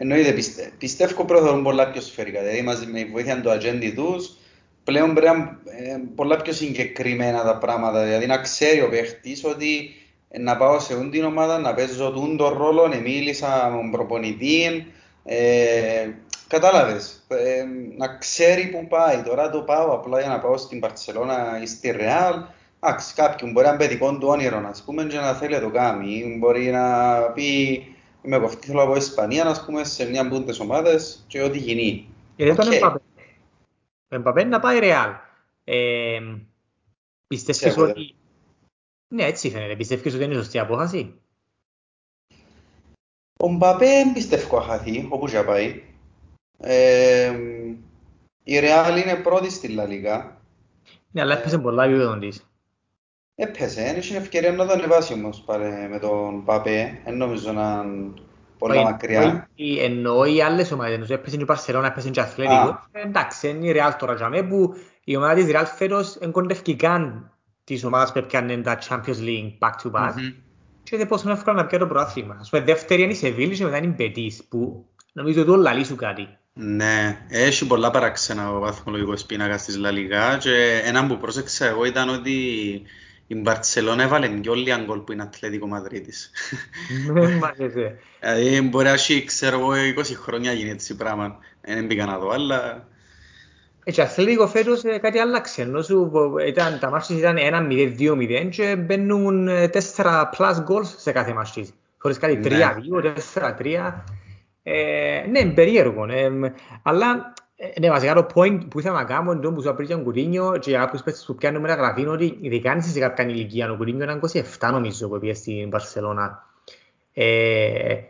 εννοείται πιστε, πιστεύω πρέπει να δουν πολλά πιο σφαιρικά. Δηλαδή μαζί με τη βοήθεια του ατζέντη τους, πλέον πρέπει να είναι ε, πολλά πιο συγκεκριμένα τα πράγματα. Δηλαδή να ξέρει ο παίχτης ότι ε, να πάω σε ούν την ομάδα, να παίζω τούν τον ρόλο, να μίλησα με τον προπονητή, ε, Κατάλαβες, ε, να ξέρει που πάει. Τώρα το πάω απλά για να πάω στην Παρσελώνα ή στη Ρεάλ. Εντάξει, κάποιον μπορεί να είναι παιδικό του όνειρο, ας πούμε, και να θέλει να το κάνει. Μπορεί να πει, είμαι κοφτή, θέλω να πάω Ισπανία, ας πούμε, σε μια από τις ομάδες και ό,τι γίνει. Γιατί τον Οκ. Εμπαπέ. Ο Εμπαπέ να πάει Real. Ε, πιστεύεις Πιστεύω, δε. ότι... Ναι, έτσι φαίνεται. Πιστεύεις ότι είναι η σωστή απόφαση; Ο Εμπαπέ δεν πιστεύω να χαθεί, όπου και να πάει. Ε, η Ρεάλ είναι πρώτη στη Λα Λίγα. Ναι, αλλά έπαιζε πολλά επίπεδο της. Έπαιζε, έχει ευκαιρία να το ανεβάσει όμως πάλι με τον Μπαπέ. Δεν νομίζω να είναι πολλά Όχι, μακριά. όχι, Εννοώ οι άλλες ομάδες. Εννοώ έπαιζε η Παρσελώνα, έπαιζε και Αθλέτικο. Εντάξει, είναι η Real τώρα για μέ που η ομάδα της Real φέτος δεν κοντεύει καν της ομάδας που έπιανε τα Champions League back to back. Μμμ. Και δεν πόσο εύκολα να πιάει το πρωτάθλημα. Ας πούμε, δεύτερη είναι η Σεβίλη και μετά είναι η Μπετής, που νομίζω ότι όλα λύσουν κάτι. Ναι, έχει πολλά παράξενα ο βαθμολογικός πίνακας της Λα Λίγα και ένα που πρόσεξα εγώ ήταν ότι η Μπαρτσελώνα έβαλε και όλοι οι γκολ που είναι Ατλέτικο Μαδρίτης. Με μάθεσαι. Δηλαδή μπορεί να έχει, ξέρω εγώ, 20 χρόνια γίνει έτσι πράγμα. Δεν μπήκα να δω, αλλά Έτσι, Αθλέτικο φέτος ε, κάτι άλλαξε. Ενώ σου ε, ήταν, τα μάτια ήταν 1-0, 2-0 και μπαίνουν ε, 4 plus goals σε κάθε μάτια. Χωρίς κάτι Ναι. 3-2, 4-3. Ε, ναι, είναι περίεργο. Ε, μ, αλλά ε, ναι, βασικά το point που ήθελα να κάνω είναι το που σου απρίγει ο Κουρίνιο και για κάποιους παίκτες που πιάνουν μεταγραφή είναι ότι ειδικά αν είσαι σε κάποια ηλικία, ο Κουρίνιο ήταν 27 νομίζω που πήγε στην Μπαρσελώνα. Ε,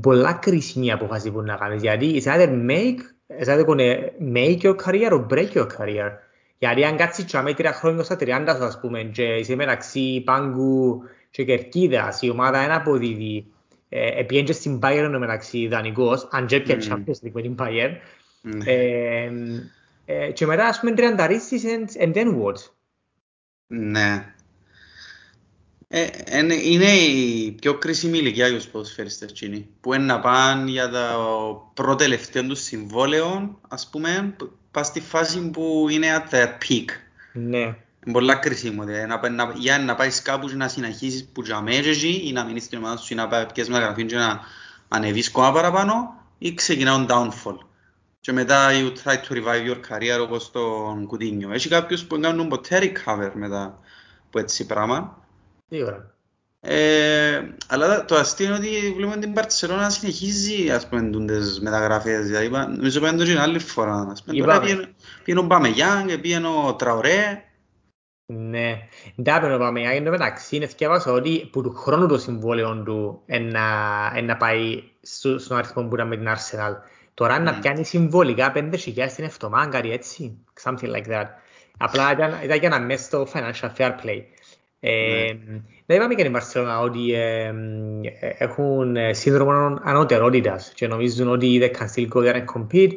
πολλά κρίσιμη απόφαση που να κάνεις γιατί it's either make, it's either gonna make your career or break your career. Γιατί αν κάτσεις και με τρία χρόνια στα 30 σου ας πούμε και είσαι μεταξύ Πάγκου και Κερκίδας η ομάδα είναι αποδίδει Ε, Επίεν και στην Bayern ενώ μεταξύ δανεικός, αν και πια Μμμ. Champions League με την Bayern. Ναι. Ε, ε, και μετά ας πούμε τριανταρίσεις and, and then what. Ναι. Ε, είναι, είναι η πιο κρίσιμη ηλικία για τους ποδοσφαιριστές εκείνοι, που είναι να πάνε για το πρώτο τελευταίο τους συμβόλαιο, ας πούμε, που- πας στη φάση που είναι at their peak. Ναι. Είναι πολλά κρίσιμο, δηλαδή, να, πάει- να, για να πάεις κάπου και να συνεχίσεις που για μέσα εκεί, ή να μείνεις στην ομάδα σου ή να πάει πιες μεταγραφή και να ανεβείς ακόμα παραπάνω, ή ξεκινά un downfall. Και μετά you try to revive your career όπως τον Κουτίνιο. Έχει κάποιους που κάνουν ποτέ recover μετά από έτσι πράγμα. Τι ώρα. Ε, αλλά το αστείο είναι ότι βλέπουμε την Barcelona να συνεχίζει ας πούμε τούντες μεταγραφές. Δηλαδή, είπα- νομίζω πάνε το και άλλη φορά. Ας πούμε. Τώρα Είπαμε. πήγαινε- πήγαινε ο Μπαμεγιάνγκ, πήγαινε ο Τραωρέ. Ναι. Εντάξει, να πάμε. Εν τω μεταξύ, είναι θυκεύασα ότι που του χρόνου το συμβόλαιο του εν να, εν να πάει στο, στον αριθμό που ήταν με την Arsenal. Τώρα να Μμμ. πιάνει συμβολικά 5.000 την εβδομάδα, κάτι έτσι. Something like that. Απλά ήταν, ήταν για να μέσα στο financial fair play. Ε, να είπαμε και την Barcelona ότι ε, ε, έχουν ε, σύνδρομο ανωτερότητας και νομίζουν ότι they can still go there and compete.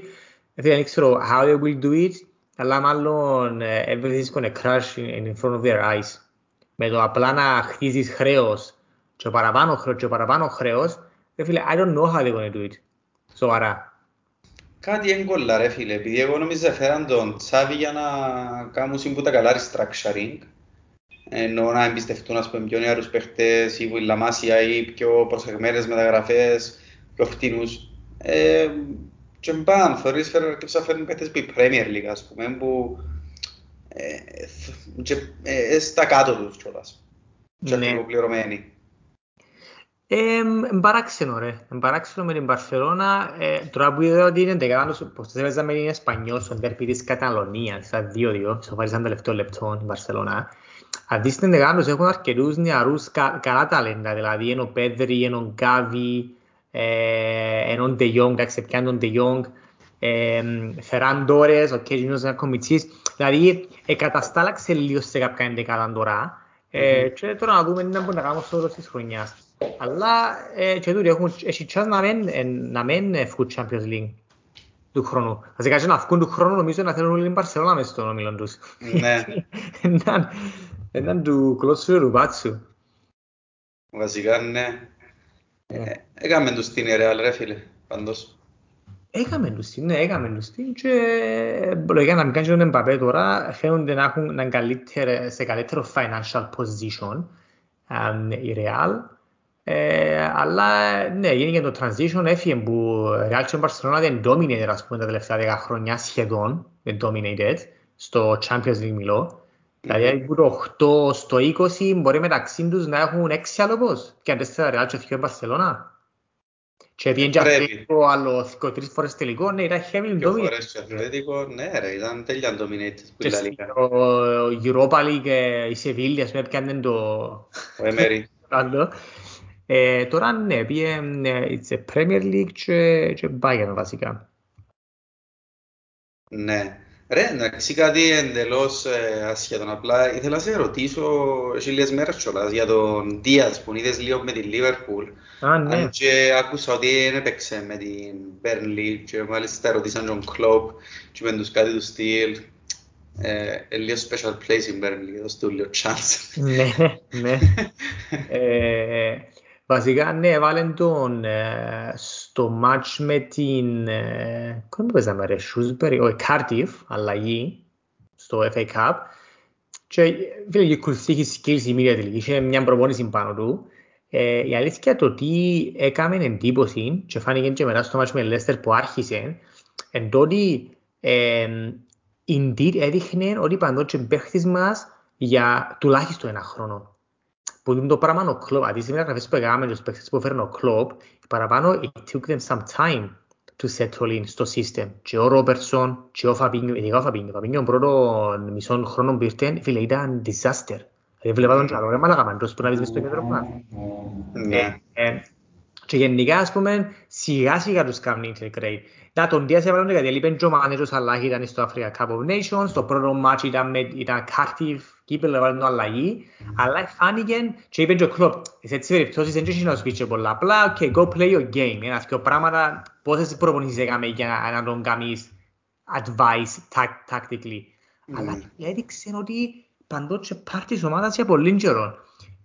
Φίλε, δεν ξέρω how they will do it, αλλά μάλλον ε, everything's gonna crash in, in front of their eyes. Με το απλά να χτίζεις χρέος και παραπάνω χρέος και παραπάνω χρέος, ρε φίλε, I don't know how they're gonna do it. Σοβαρά. Κάτι έγκολα ρε φίλε, επειδή εγώ νομίζω φέραν τον Τσάβη για να κάνουν σύμπουτα καλά restructuring. Ενώ να εμπιστευτούν ας πούμε πιο νεαρούς παίχτες ή βουηλαμάσια ή πιο προσεγμένες μεταγραφές, πιο φτηνούς. Ε, και μπαμ, θεωρείς φέρουν αρκετούς να φέρουν παίχτες που η Premier League ας πούμε που ε, θ- και, ε, ε, στα κάτω τους κιόλας. Και Ναι. ακριβοπληρωμένοι. Ε, Εμ παράξενο ρε, Εμ παράξενο με την Μπαρσελώνα, ε, τώρα που είδα ότι είναι δεκάδανος, πως τους έπαιζα με την Εσπανιόλ στον τέρπι της Καταλωνίας, στα 2-2, σοφάρισαν το τελευταίο λεπτό η Μπαρσελώνα. Αν δεις την δεκάδανος έχουν αρκετούς νεαρούς κα, καλά ταλέντα, δηλαδή είναι ο Πέδρη, είναι ο Γκάβι, ε, είναι ο Ντε Γιόγκ, εντάξει, πιάνει τον Ντε Γιόγκ, ε, Φεράν Τόρες, ο Κέζινος είναι κομιτσής, δηλαδή εκαταστάλαξε λίγο σε κάποια ενδεκάδα τώρα, ε, και τώρα να δούμε τι να μπορούμε να κάνουμε στο τέλος της χρονιάς. Αλλά ε, και τούτοι έχουν έχει chance να μην, ε, να μην ε, βγουν Champions League του χρόνου. Βασικά και να βγουν του χρόνου νομίζω να θέλουν όλοι την Barcelona μες στον όμιλο τους. Ναι. Έναν- Έναν του κλώσσου ρουμπάτσου. Βασικά ναι. Ναι. Ε, Έκαμε τους την Real ρε φίλε, πάντως. Έκαμε τους την, ναι, έκαμε τους την και ε, λογικά να μην κάνεις τον Εμπαπέ τώρα φαίνονται να έχουν να είναι καλύτερε- σε καλύτερο financial position εμ, η Real. Ε, αλλά ναι, γίνηκε το transition, έφυγε που Real και Barcelona δεν dominated ας πούμε τα τελευταία 10 χρόνια σχεδόν, δεν dominated στο Champions League μιλώ. Δηλαδή από το 8 στο 20 μπορεί μεταξύ τους να έχουν 6 άλλοπος και αν 4 Real και 2 Barcelona. Και πήγαινε και Πρέπει. Ατλέτικο άλλο 23 φορές τελικό, ναι, ήταν heavy Πιο dominant. φορές και Αθλέτικο, ναι ρε, ήταν τέλεια dominated που Και η La στο Liga. Europa League ε, η Σεβίλη, ας πούμε, πιάνε το Ο Emery. άλλο. Ε, τώρα ναι, πήγε ε, it's a Premier League και, και Bayern βασικά. Ναι. Ρε, εντάξει κάτι εντελώς ε, ασχέτων. Απλά ήθελα να σε ρωτήσω έχει λίγες μέρες κιόλας για τον Diaz που είδες λίγο με την Liverpool. Α, ναι. Αν και άκουσα ότι δεν έπαιξε με την Burnley και μάλιστα ρωτήσαν τον Klopp και είπαν τους κάτι του στυλ ε, ε, λίγο special place στην Burnley, δώσ' του λίγο chance. ναι, ναι. Ε, βασικά, ναι, έβαλαν τον ε, στο match με την... Ε, πού παίζαμε ρε, Shrewsbury, όχι, Cardiff, αλλαγή, στο FA Cup. Και φίλε, you could see his skills immediately. Είχε μια προπόνηση πάνω του. Ε, η αλήθεια το τι έκαμε εντύπωση και φάνηκε και μετά στο match με Leicester που άρχισε εν τότε ε, indeed έδειχνε ότι παντός και παίχτης μας για τουλάχιστον ένα χρόνο. Που είναι το πράγμα ο Κλόπ, αντί στις μεταγραφές που έκαμε και τους παίχτες που έφερνε ο Κλόπ, παραπάνω it took them some time to settle in στο system. Και ο Ρόπερσον και ο Φαπίνιο, ειδικά ο Φαπίνιο, ο Φαπίνιο πρώτο μισό χρόνο που ήρθε, φίλε, ήταν disaster. Δηλαδή βλέπα τον Τζαρό, ρε μαλάκα μαντός που να δεις μες στο κέντρο μας. Ναι. Ε, ε, Και γενικά, ας πούμε, σιγά σιγά τους κάνουν integrate. Να, τον Δίας έβαλαν γιατί έλειπεν και ο μάνετζος αλλά ήταν στο Africa Cup of Nations, το πρώτο μάτσι ήταν, με, ήταν Cardiff, κύπελο έβαλαν το αλλαγή, αλλά φάνηκε και είπε και ο κλόπ, σε έτσι περιπτώσεις δεν έχει να σου πει και πολλά, απλά, ok, go play your game, ένα δύο πράγματα, πόσες προπονήσεις έκαμε για να τον κάνεις advice tactically. Αλλά έδειξε ότι παντός πάρει της ομάδας για πολύ καιρό.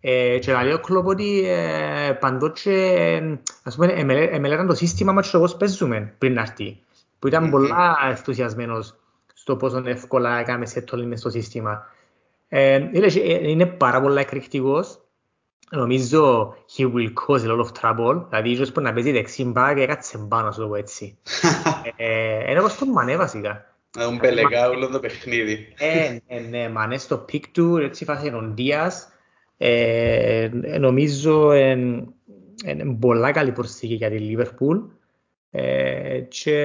Ε, και να λέω κλόπ ότι ε, παντότσε, ας πούμε, εμελέταν το σύστημα μας και πώς παίζουμε πριν να έρθει. Που ήταν πολλά ενθουσιασμένος στο πόσο εύκολα έκαμε σε τόλοι μες στο σύστημα. Ε, είναι πάρα πολλά εκρηκτικός. Νομίζω he will cause a lot of trouble. Δηλαδή, ίσως μπορεί να παίζει δεξί μπα και έκατσε πάνω, σου το πω έτσι. Είναι όπως τον Μανέ βασικά. Un πελεγά όλο το παιχνίδι. Ε, ναι, Μανέ στο πικ του, έτσι φάσε τον Δίας. Ε, νομίζω είναι πολλά καλή προσθήκη για τη Λίβερπουλ ε, και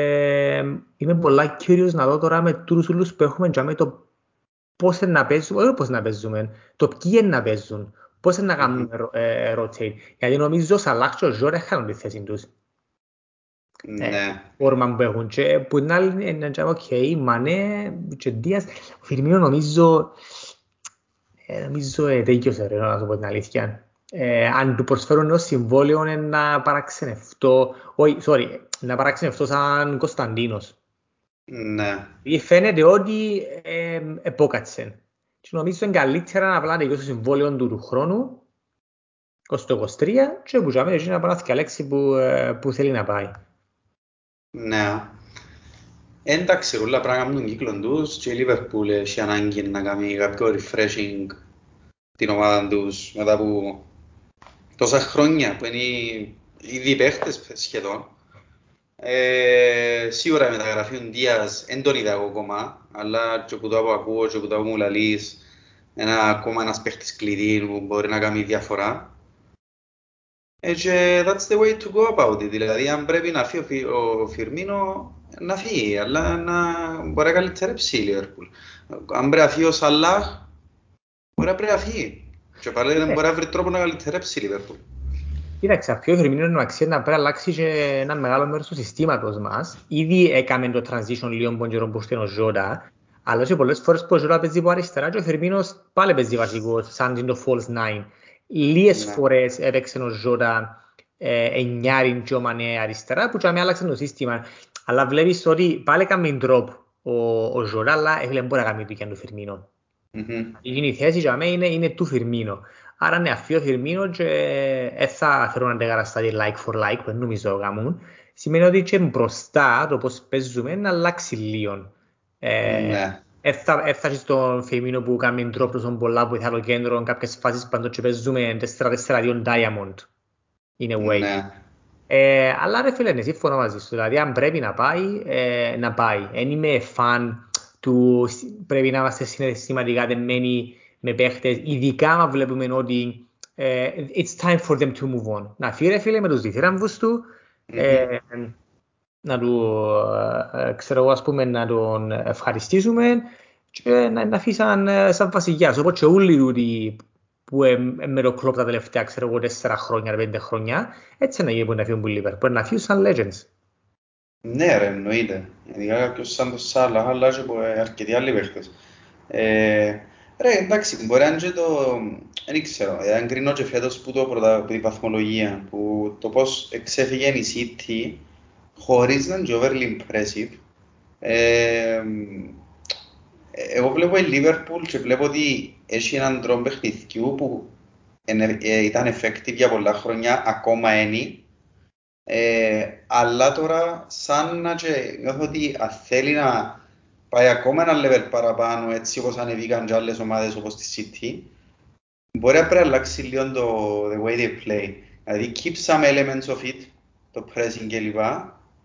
είμαι πολλά curious να δω τώρα με τους όλους που έχουμε και με το πώς να παίζουμε, όχι πώς να παίζουμε, το ποιοι είναι να παίζουν, πώς να κάνουμε ε, rotate. Γιατί νομίζω Σαλάχ και ο Ζόρ έχανουν τη θέση τους. Ναι. Όρμα που έχουν και που είναι άλλη είναι ok, Μανέ και Δίας, ο Φιρμίνο νομίζω ε, νομίζω ε, τέλειωσε ρε, να σου πω την αλήθεια. Ε, αν του προσφέρουν ένα συμβόλαιο είναι να παραξενευτώ, όχι, sorry, να παραξενευτώ σαν Κωνσταντίνος. Ναι. Ή φαίνεται ότι ε, επόκατσε. Και νομίζω είναι καλύτερα να απλά τελειώσει το συμβόλαιο του του χρόνου, 2023, και που ζάμε να πάει να λέξη που, ε, που θέλει να πάει. Ναι. Εντάξει, όλα πράγματα κάνουν τον κύκλο τους και η Λίβερπουλ έχει ανάγκη να κάνει κάποιο refreshing την ομάδα τους μετά από τόσα χρόνια που είναι ήδη παίχτες σχεδόν. Ε, σίγουρα η μεταγραφή του Δίας δεν τον είδα εγώ ακόμα, αλλά και που το ακούω και που το μου λαλείς, ένα, ακόμα ένας παίχτης κλειδί που μπορεί να κάνει διαφορά. Ε, και that's the way to go about it. Δηλαδή, αν πρέπει να φύγει ο Φιρμίνο, να φύγει, αλλά να μπορεί να καλυτερέψει η Λίβερπουλ. Αν πρέπει να φύγει ο Σαλάχ, μπορεί να πρέπει να φύγει. Και πάλι δεν μπορεί να βρει τρόπο να καλυτερέψει η Λίβερπουλ. Κοίταξε, αυτό ο Φιρμίνο είναι αξία να πρέπει να αλλάξει και ένα μεγάλο μέρος του συστήματος μας. Ήδη έκαμε το transition λίγο από καιρό που στείλει ο Ζώτα, αλλά και πολλές φορές που ο Ζώτα παίζει από αριστερά και ο Φιρμίνος πάλι παίζει βασικός, σαν το false nine. Λίγες ναι. φορές έπαιξε ο Ζώτα ε, εννιάριν και ο Μανέ αριστερά, που και άλλαξε το σύστημα. Αλλά βλέπεις ότι πάλι κάνει drop ο, ο Ζωρά, αλλά δεν μπορεί να κάνει το του Φιρμίνο. Mm-hmm. Η θέση για μένα είναι, είναι του Φιρμίνο. Άρα ναι, αφήνω Φιρμίνο και δεν θα θέλω να αντεγαραστάτη like for like, που δεν νομίζω να κάνουν. Σημαίνει ότι και μπροστά το πώς παίζουμε να αλλάξει λίγο. Ε, ναι. Έφτασε στον Φιρμίνο που κάνει drop τόσο πολλά που θα το κέντρο, κάποιες φάσεις πάντως και παίζουμε 4-4-2 diamond. In a way. Ναι. Ε, αλλά ρε φίλε, ναι, σύμφωνα μαζί σου. Δηλαδή, αν πρέπει να πάει, ε, να πάει. Δεν είμαι φαν του πρέπει να είμαστε συναισθηματικά δεμένοι με παίχτες, ειδικά αν βλέπουμε ότι ε, it's time for them to move on. Να φύγει ρε φίλε με τους διθύραμβους του, ε, να του, ε, ξέρω εγώ, ας πούμε, να τον ευχαριστήσουμε και να, να φύγει σαν, σαν βασιλιάς. Οπότε και όλοι που ε, με το κλόπ τα τελευταία, ξέρω εγώ, τέσσερα χρόνια, πέντε χρόνια, έτσι να γίνει που να φύγουν που Λίβερ, που να φύγουν σαν legends. Ναι ρε, εννοείται. Ειδικά κάποιος σαν το Σάλα, αλλά και από αρκετοί άλλοι παίχτες. Ε, ρε, εντάξει, μπορεί να είναι το... Δεν ξέρω, αν κρίνω και φέτος που το πρώτα, που την βαθμολογία, που το πώς εξέφυγε η City, χωρίς να είναι overly impressive, ε, εγώ βλέπω η Liverpool και βλέπω ότι έχει έναν τρόπο παιχνιδιού που ε, ήταν effective για πολλά χρόνια, ακόμα είναι. Ε, αλλά τώρα σαν να και νιώθω ότι αν θέλει να πάει ακόμα ένα level παραπάνω έτσι όπως ανεβήκαν και άλλες ομάδες όπως τη City μπορεί να πρέπει να αλλάξει λίγο το the way they play. Δηλαδή keep some elements of it το pressing κλπ.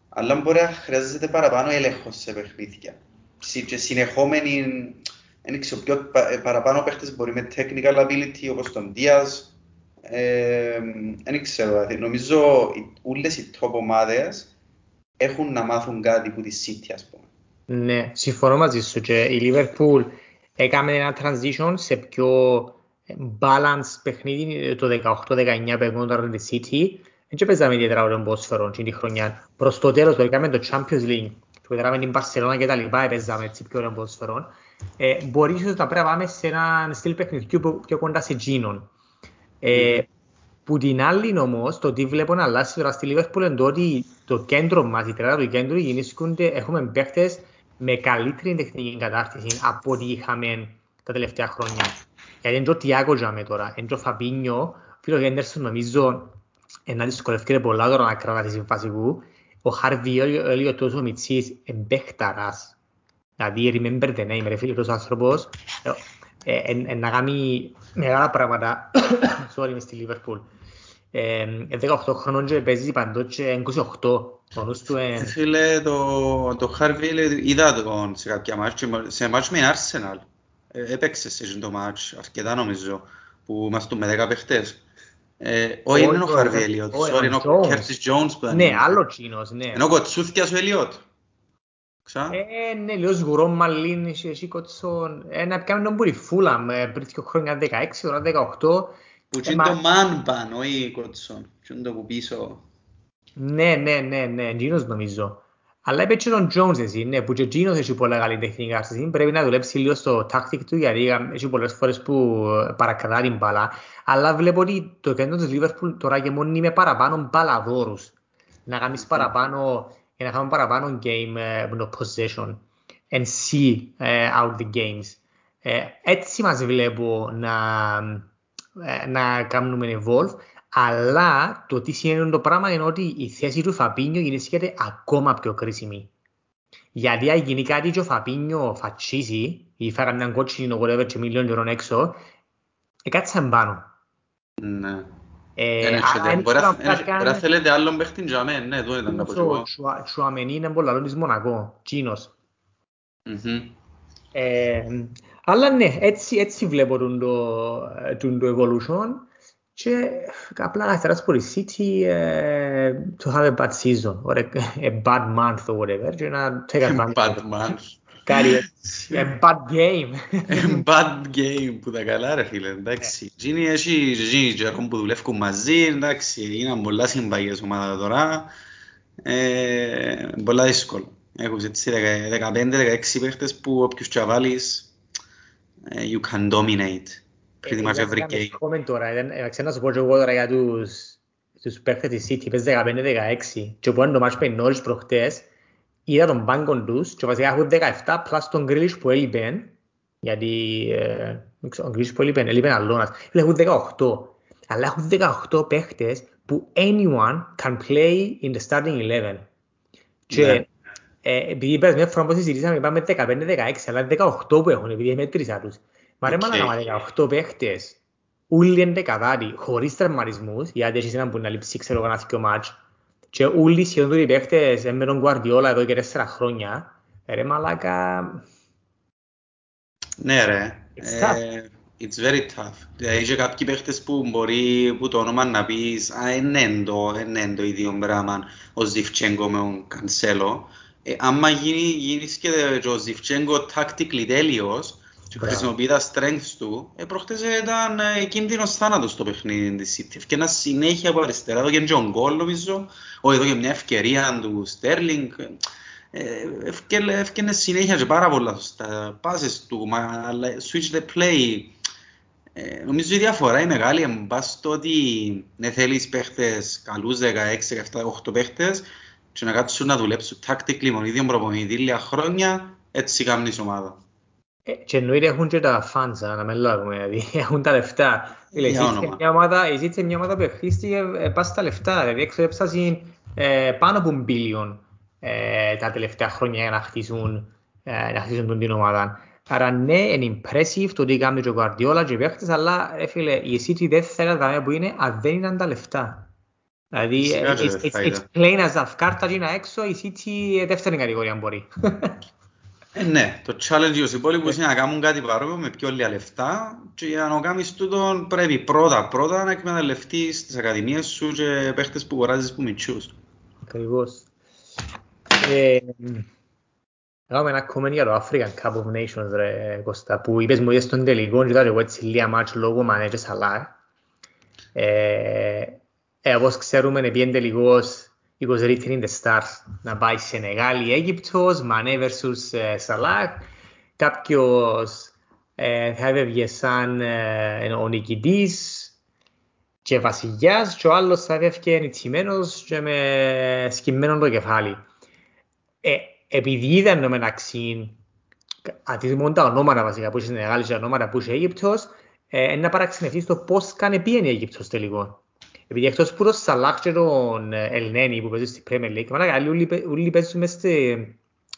Αλλά μπορεί να χρειάζεται παραπάνω έλεγχος σε παιχνίδια. Και συνεχόμενη δεν ξέρω πιο παραπάνω παίχτες μπορεί με technical ability όπως τον Diaz δεν ξέρω, δηλαδή, νομίζω όλες οι top ομάδες έχουν να μάθουν κάτι που τη City ας πούμε. Ναι, συμφωνώ μαζί σου και η Liverpool έκαμε ένα transition σε πιο balance παιχνίδι το 18-19 παίρνονταν τη City δεν παίζαμε ιδιαίτερα ωραίο ποδόσφαιρο την χρονιά. Προς το τέλος, το με το Champions League, που είδαμε την Barcelona και τα λοιπά, παίζαμε έτσι πιο ωραίο ποδόσφαιρο. Ε, μπορείς ίσως να πρέπει να πάμε σε ένα στυλ παιχνιδιού πιο κοντά σε εκείνον. Ε, που την άλλη όμως, το τι βλέπω να αλλάξει τώρα στη Liverpool είναι το ότι το κέντρο μας, η τριάδα του κέντρου γεννήσκονται, έχουμε παίχτες με καλύτερη τεχνική κατάρτιση από ό,τι είχαμε τα τελευταία χρόνια. Γιατί είναι το Τιάκο για τώρα, είναι το Φαπίνιο, φίλος Γέντερσον νομίζω να δυσκολεύεται πολλά τώρα να κρατά τη συμβασικού. Ο Χαρβί, ο τόσο Μιτσής, εμπέχταρας. Δηλαδή, remember the name, ρε φίλε, τόσο άνθρωπος, να κάνει μεγάλα πράγματα, sorry, μες στη Λίβερπουλ. 18 χρονών και παίζει παντός και 28. Μόνος του ε... Φίλε, το, το Χαρβί είδα τον σε κάποια μάτς, σε μάτς με Arsenal. Έπαιξε σε το μάτς αρκετά νομίζω, που είμαστε με 10 παίχτες. Όχι, είναι ο Χαρβί Ελιότ, sorry, είναι ο Κέρτις Τζόουνς που ήταν. Ναι, άλλο τσίνος, ναι. Είναι ο Κοτσούθκιας ο Ελιότ. Ε, ναι, λίγο σγουρό μαλλίν, εσύ κοτσόν. Ένα πιάμε τον πουρι φούλα, πριν δύο χρόνια 16, τώρα 18. Που είναι το man ban, όχι κοτσόν. Τι είναι το που πίσω. Ναι, ναι, ναι, ναι, Τζίνος νομίζω. Αλλά είπε και τον Jones εσύ, ναι, που και ο Τζίνος έχει πολλά καλή τεχνική άρτηση. Πρέπει να δουλέψεις λίγο στο tactic του, γιατί έχει πολλές φορές που παρακρατά την μπάλα. Αλλά βλέπω ότι το κέντρο της Liverpool τώρα και μόνο είναι παραπάνω μπαλαδόρους. Να κάνεις παραπάνω, να κάνουμε παραπάνω game uh, possession and see uh, out the games. Uh, έτσι μας βλέπω να, uh, να κάνουμε evolve. Αλλά το τι σημαίνει το πράγμα είναι ότι η θέση του Φαπίνιο γίνεται ακόμα πιο κρίσιμη. Γιατί αν γίνει κάτι και ο Φαπίνιο φατσίσει ή φάγα μια κότσινη whatever και μιλιόν ευρώ έξω, εκάτσε πάνω. Ναι. Μπορεί να θέλετε άλλον παίχτην για μένα, ναι, εδώ ήταν να πω εγώ. Τσουαμενή είναι πολλά λόγω της Μονακό, Τσίνος. Αλλά ναι, έτσι βλέπω τον το evolution και απλά καθαράς που η City to have a bad season or a bad month or whatever και να take advantage. Bad month. Κάτι έτσι. A bad game. A bad game που τα καλά ρε φίλε, εντάξει. Γίνει έχει γίνει καιρό που δουλεύουν μαζί, εντάξει, είναι πολλά συμπαγές ομάδα τώρα. Πολλά δύσκολο. Έχουν έτσι 15-16 παίχτες που όποιους τσαβάλεις you can dominate pretty much every game. Comment τώρα, εντάξει να σου πω και εγώ τώρα για τους, τους παίχτες της City, πες 15-16 και που είναι το μάτς πενόρις προχτές, είδα τον μπάγκον τους και βασικά έχουν 17 πλάς τον Γκρίλις που έλειπεν, γιατί ε, ο Γκρίλις που έλειπεν, έλειπεν αλλώνας, έχουν 18. Αλλά έχουν 18 παίχτες που anyone can play in the starting 11. Και ναι. ε, επειδή πέρας μια φορά που συζητήσαμε είπαμε 15-16, αλλά 18 που έχουν, επειδή μέτρησα τους. Μα ρε μάνα 18 παίχτες, ούλοι είναι δεκαδάρι, χωρίς τραυματισμούς, γιατί έχεις έναν που να λείψει ξέρω κανένα δυο μάτς, και ούλοι σχεδόν οι παίχτες με τον Guardiola εδώ και τέσσερα χρόνια, ρε μαλάκα... Ναι ρε, it's, tough. it's very tough. Δηλαδή και κάποιοι παίχτες που μπορεί που το όνομα να πεις «Α, είναι το, είναι το ίδιο πράγμα ο Ζιντσένκο με τον Κανσέλο». Ε, άμα γίνει, γίνεις και ο Ζιντσένκο tactically τέλειος, και χρησιμοποιεί τα strengths του, ε, προχτές ήταν ε, κίνδυνος θάνατος στο παιχνίδι της City. Ευκαιρία συνέχεια από αριστερά, εδώ και Τζον Γκολ νομίζω, όχι εδώ και μια ευκαιρία του Στέρλινγκ. Ευκαιρία συνέχεια και πάρα πολλά στα πάσες του, αλλά switch the play. Ε, νομίζω η διαφορά είναι μεγάλη, αν πας στο ότι ναι, θέλεις παίχτες καλούς 16, 17, 8 παίχτες και να κάτσουν να δουλέψουν tactically με τον ίδιο προπονητή λίγα χρόνια, έτσι κάνεις ομάδα. Ε, και εννοείται έχουν και τα φαντς, να μην λόγουμε, δηλαδή έχουν τα λεφτά. Μια ομάδα, η μια ομάδα που ευχήστηκε ε, πας στα λεφτά, δηλαδή εξοδέψασαν ε, πάνω από μπίλιον τα τελευταία χρόνια για να χτίσουν, να χτίσουν την ομάδα. Άρα ναι, είναι impressive το τι κάνουν και ο Guardiola και οι παίχτες, αλλά φίλε, η City δεν θα έκανα που είναι αν δεν ήταν τα λεφτά. Δηλαδή, it's plain as that. Κάρτα γίνα έξω, η City δεύτερη κατηγορία μπορεί. Ε, ναι, το challenge για τους υπόλοιπους είναι να κάνουν κάτι παρόμοιο με πιο λίγα λεφτά και για να κάνεις τούτο πρέπει πρώτα πρώτα να εκμεταλλευτείς τις ακαδημίες σου και παίχτες που κοράζεις που μητσούς. Ακριβώς. Ε, Έχουμε ένα comment για το African Cup of Nations ρε Κώστα που είπες μου είδες στον τελικό και τώρα εγώ έτσι λίγα μάτσο λόγω managers αλλά ε, Ε, όπως ξέρουμε, πήγαινε τελικώς η written in the stars να πάει σε Νεγάλη Αίγυπτος, Μανέ versus ε, Σαλάχ. Κάποιος ε, θα έβγε σαν ε, ο νικητής και βασιλιάς και ο άλλος θα έβγε νητσιμένος και με σκυμμένο το κεφάλι. Ε, επειδή είδαν το μεταξύ αντίθεμον τα ονόματα βασικά που είχε στην Νεγάλη και τα ονόματα που είχε Αίγυπτος, ε, να παραξενευτείς στο πώς κάνει πήγαινε η Αίγυπτος τελικό. Επειδή εκτός που το Σαλάχ και τον Ελνένη που παίζει στη Premier League, μάνα καλοί όλοι παίζουν μέσα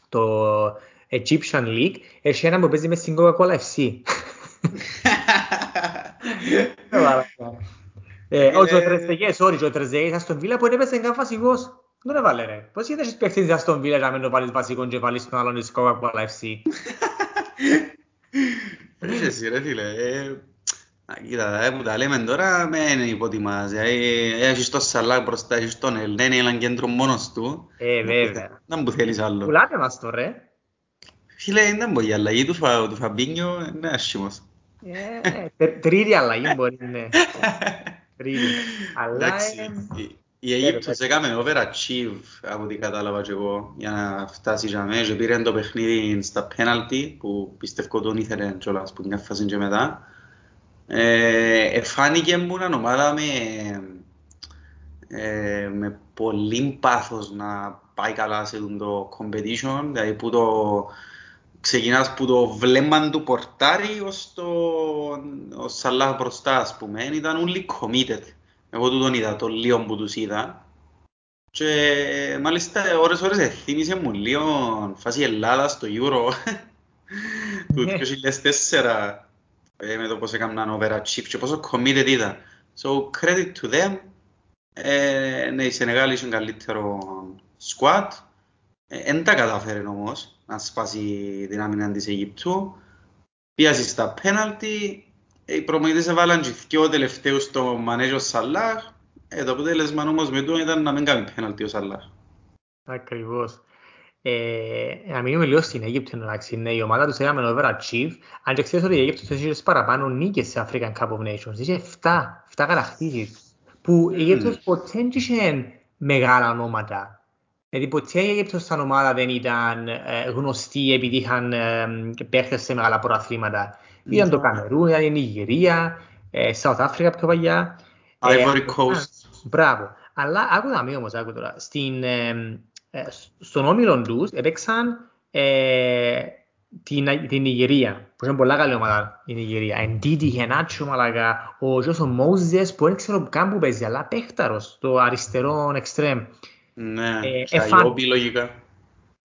στο Egyptian League, έχει έναν που παίζει μέσα στην Coca-Cola FC. Όχι, ο Τρεζεγές, sorry, ο Τρεζεγές στον Βίλα που έπαιζε καν βασικός. Δεν έβαλε ρε. Πώς είδες έχεις παίχτης στον Βίλα να μην το βάλεις βασικό και βάλεις τον άλλον της Coca-Cola FC. Έχει εσύ ρε φίλε. Κοίτα, ε, που τα λέμε τώρα, με υποτιμάς. Έχεις το Σαλάκ μπροστά, έχεις τον Ελνένη, έναν κέντρο μόνος του. Ε, βέβαια. Δεν μου θέλεις άλλο. Πουλάτε μας το ρε. Φίλε, δεν μπορεί η αλλαγή του, του Φαμπίνιο είναι άσχημος. Ε, τρίτη αλλαγή μπορεί, ναι. Τρίτη. Αλλά... Η Αίγυπτος έκαμε overachieve από ό,τι κατάλαβα και εγώ για να φτάσει για μένα και πήρε το παιχνίδι στα πέναλτι που πιστεύω τον ήθελε κιόλας που μια φάση και μετά. Ε, εφάνηκε μου μια ομάδα με, ε, με πολύ πάθος να πάει καλά σε το competition, δηλαδή που το ξεκινάς που το βλέμμα του πορτάρι ως το ως Σαλάχ μπροστά ας πούμε, ήταν όλοι committed. Εγώ του τον είδα, το λίγο που τους είδα. Και μάλιστα ώρες ώρες εθύμισε μου λίγο φάση Ελλάδας στο Euro του 2004 ε, με το πώς έκαναν overachieve και πόσο committed ήταν. So credit to them. Ε, ναι, η Σενεγάλη είχε καλύτερο squad. Δεν ε, τα κατάφερε όμως να σπάσει την άμυνα της Αιγυπτού. Πίασε στα πέναλτι. Οι προμονητές έβαλαν και δυο τελευταίους στο μανέζο Σαλάχ. Ε, το αποτέλεσμα όμως με το ήταν να μην κάνει πέναλτι ο Σαλάχ. Ακριβώς. Ε, να μείνουμε λίγο στην Αίγυπτο εντάξει, ναι, η ομάδα τους έκαμε overachieve. Αν και ξέρεις ότι η Αίγυπτος έχει παραπάνω νίκες σε African Cup of Nations. Είχε 7, 7 κατακτήσεις. Που η Αίγυπτος mm. ποτέ δεν είχε μεγάλα ονόματα. Δηλαδή ποτέ η Αίγυπτος σαν ομάδα δεν ήταν ε, γνωστή επειδή είχαν ε, παίχτες σε μεγάλα προαθλήματα. Mm. Ήταν το Καμερούν, ήταν η Νιγηρία, ε, South Africa πιο παλιά. Ivory Coast. Μπράβο. Αλλά άκου να μην όμως, άκου τώρα. Στην, ε, στον όμιλο τους έπαιξαν ε, την, την Νιγηρία, που είναι πολλά καλή ομάδα η Νιγηρία. Εντίτη, Γενάτσιο, Μαλακά, ο Ζώσο Μόουζες, που δεν ξέρω καν που παίζει, αλλά παίχταρος, το αριστερό εξτρέμ. Ναι, ε, Σαγιώπη λογικά.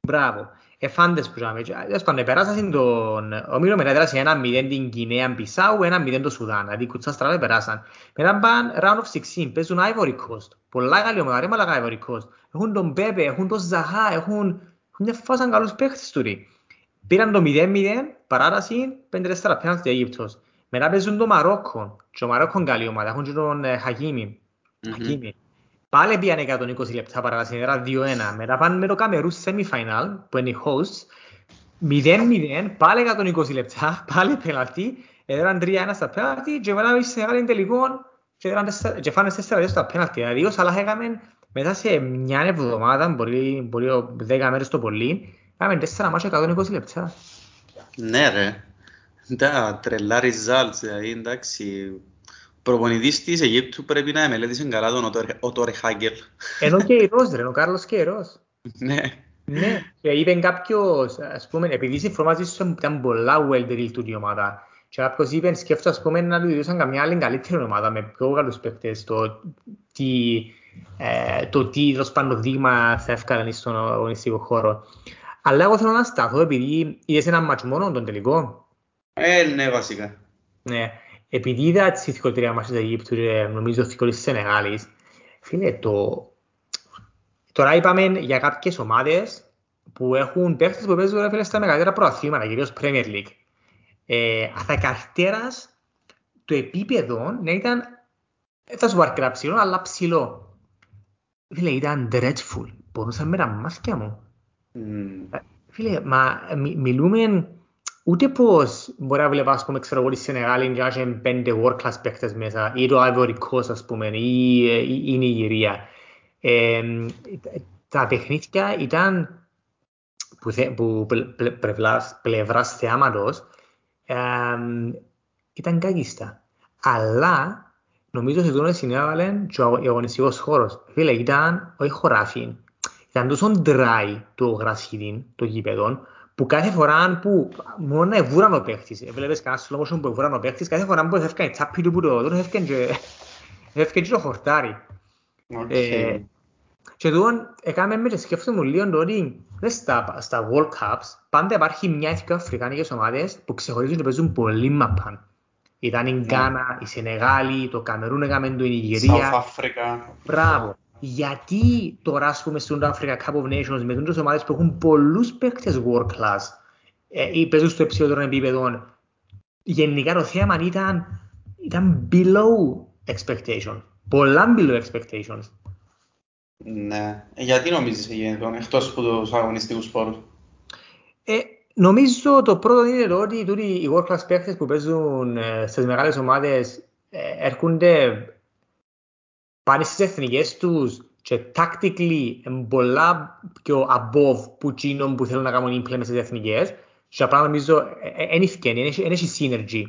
Μπράβο. Εφάντες που είχαμε. Τέλος πάντων, περάσαν τον ομίλο μετά έδρασε ένα μηδέν την Κινέα Μπισάου, ένα μηδέν το Σουδάν. Δηλαδή κουτσάς στραβά περάσαν. Μετά πάνε round of 16, παίζουν Ivory Coast. Πολλά καλή ομάδα, ρε μαλακά Ivory Coast. Έχουν τον Πέπε, έχουν τον Ζαχά, έχουν, έχουν μια φάσαν καλούς παίχτες του. Πήραν το 0-0, παράταση, 5-4 πέναν στην Αίγυπτος. Μετά παίζουν το Μαρόκο. Και ο Μαρόκο είναι καλή ομάδα, έχουν και τον Χακίμι. Πάλι πήγαν 120 λεπτά παράταση, era 2-1. Μετά πάνε με το Καμερού semi-final, που είναι οι hosts. 0-0, πάλι 120 λεπτά, πάλι πέναλτι. Έδεραν 3-1 στα πέναλτι και μετά σε μεγάλη τελικό και φάνε 4-2 στα πέναλτι. Δηλαδή ο Σαλάχ έκαμε μετά σε μια εβδομάδα, μπορεί, μπορεί 10 μέρες το πολύ, Κάμε 4 μάτια 120 λεπτά. Ναι ρε. Τα τρελά results, δηλαδή εντάξει. Προπονητής της Αιγύπτου πρέπει να μελέτησε καλά τον Οτόρε Χάγκελ. Ενώ και η Ρος ρε, ο Κάρλος και η Ρος. Ναι. Ναι, και είπε κάποιος, ας πούμε, επειδή συμφωνάζει ήταν πολλά well-drilled του η ομάδα. Και κάποιος είπε, σκέφτω, ας πούμε, να του δώσαν καμιά άλλη καλύτερη ομάδα με πιο καλούς παίκτες. Το τι, ε, το τι τέλος πάντων δείγμα θα έφκαλαν στον αγωνιστικό χώρο. Αλλά εγώ θέλω να σταθώ επειδή είδες ένα μάτς μόνο τον τελικό. Ε, ναι, βασικά. Ναι. Επειδή είδα τις ηθικοτρία μας της Αιγύπτου και νομίζω ηθικοτρία της Σενεγάλης, φίλε, το... τώρα είπαμε για κάποιες ομάδες που έχουν παίχτες που παίζουν φίλε, στα μεγαλύτερα προαθλήματα, κυρίως Premier League. Ε, καρτέρας το επίπεδο να ήταν, θα σου πάρει ψηλό, αλλά ψηλό. Φίλε, ήταν dreadful. Μπορούσα με τα μάτια μου. Mm. Φίλε, μα μι, μιλούμε ούτε πως μπορεί να βλέπω, ας πούμε, ξέρω εγώ, τη Σενεγάλη και να έχει πέντε world class παίκτες μέσα, ή το Ivory Coast, ας πούμε, ή η Νιγηρία. Ε, τα παιχνίδια ήταν που, θε, που πλευράς, πλευράς θεάματος ε, ήταν κάκιστα. Αλλά νομίζω ότι εδώ συνέβαλε και ο αγωνιστικός χώρος. Φίλε, ήταν όχι χωράφι, ήταν τόσο dry το γρασίδι, το γήπεδο, που κάθε φορά που μόνο να εβούραν ο παίχτης, έβλεπες κανένας slow motion που εβούραν ο παίχτης, κάθε φορά που έφευκαν η τσάπη του που το δουν, έφευκαν και το χορτάρι. Ε, και εδώ έκαμε με και σκέφτομαι λίγο το ότι στα, στα World Cups πάντα υπάρχει μια ή δύο αφρικάνικες ομάδες που ξεχωρίζουν και παίζουν πολύ μαπάν. Ήταν η Γκάνα, η Σενεγάλη, το Καμερούν έκαμε το, η Νιγηρία. South Africa. Μπράβο γιατί τώρα ας πούμε στον Africa Cup of Nations με τις ομάδες που έχουν πολλούς παίκτες world class ε, ή παίζουν στο υψηλότερο επίπεδο γενικά το θέμα ήταν, ήταν below expectation. Πολλά below expectations. Ναι, ε, γιατί νομίζεις γίνεται εκτός από τους αγωνιστικούς πόρους; Ε, Νομίζω το πρώτο είναι το ότι οι world class παίκτες που παίζουν ε, στις μεγάλες ομάδες ε, έρχονται πάνε στις εθνικές τους και tactically πολλά πιο above που εκείνον που θέλουν να κάνουν implement στις εθνικές και απλά νομίζω δεν ευκαινεί, δεν έχει synergy.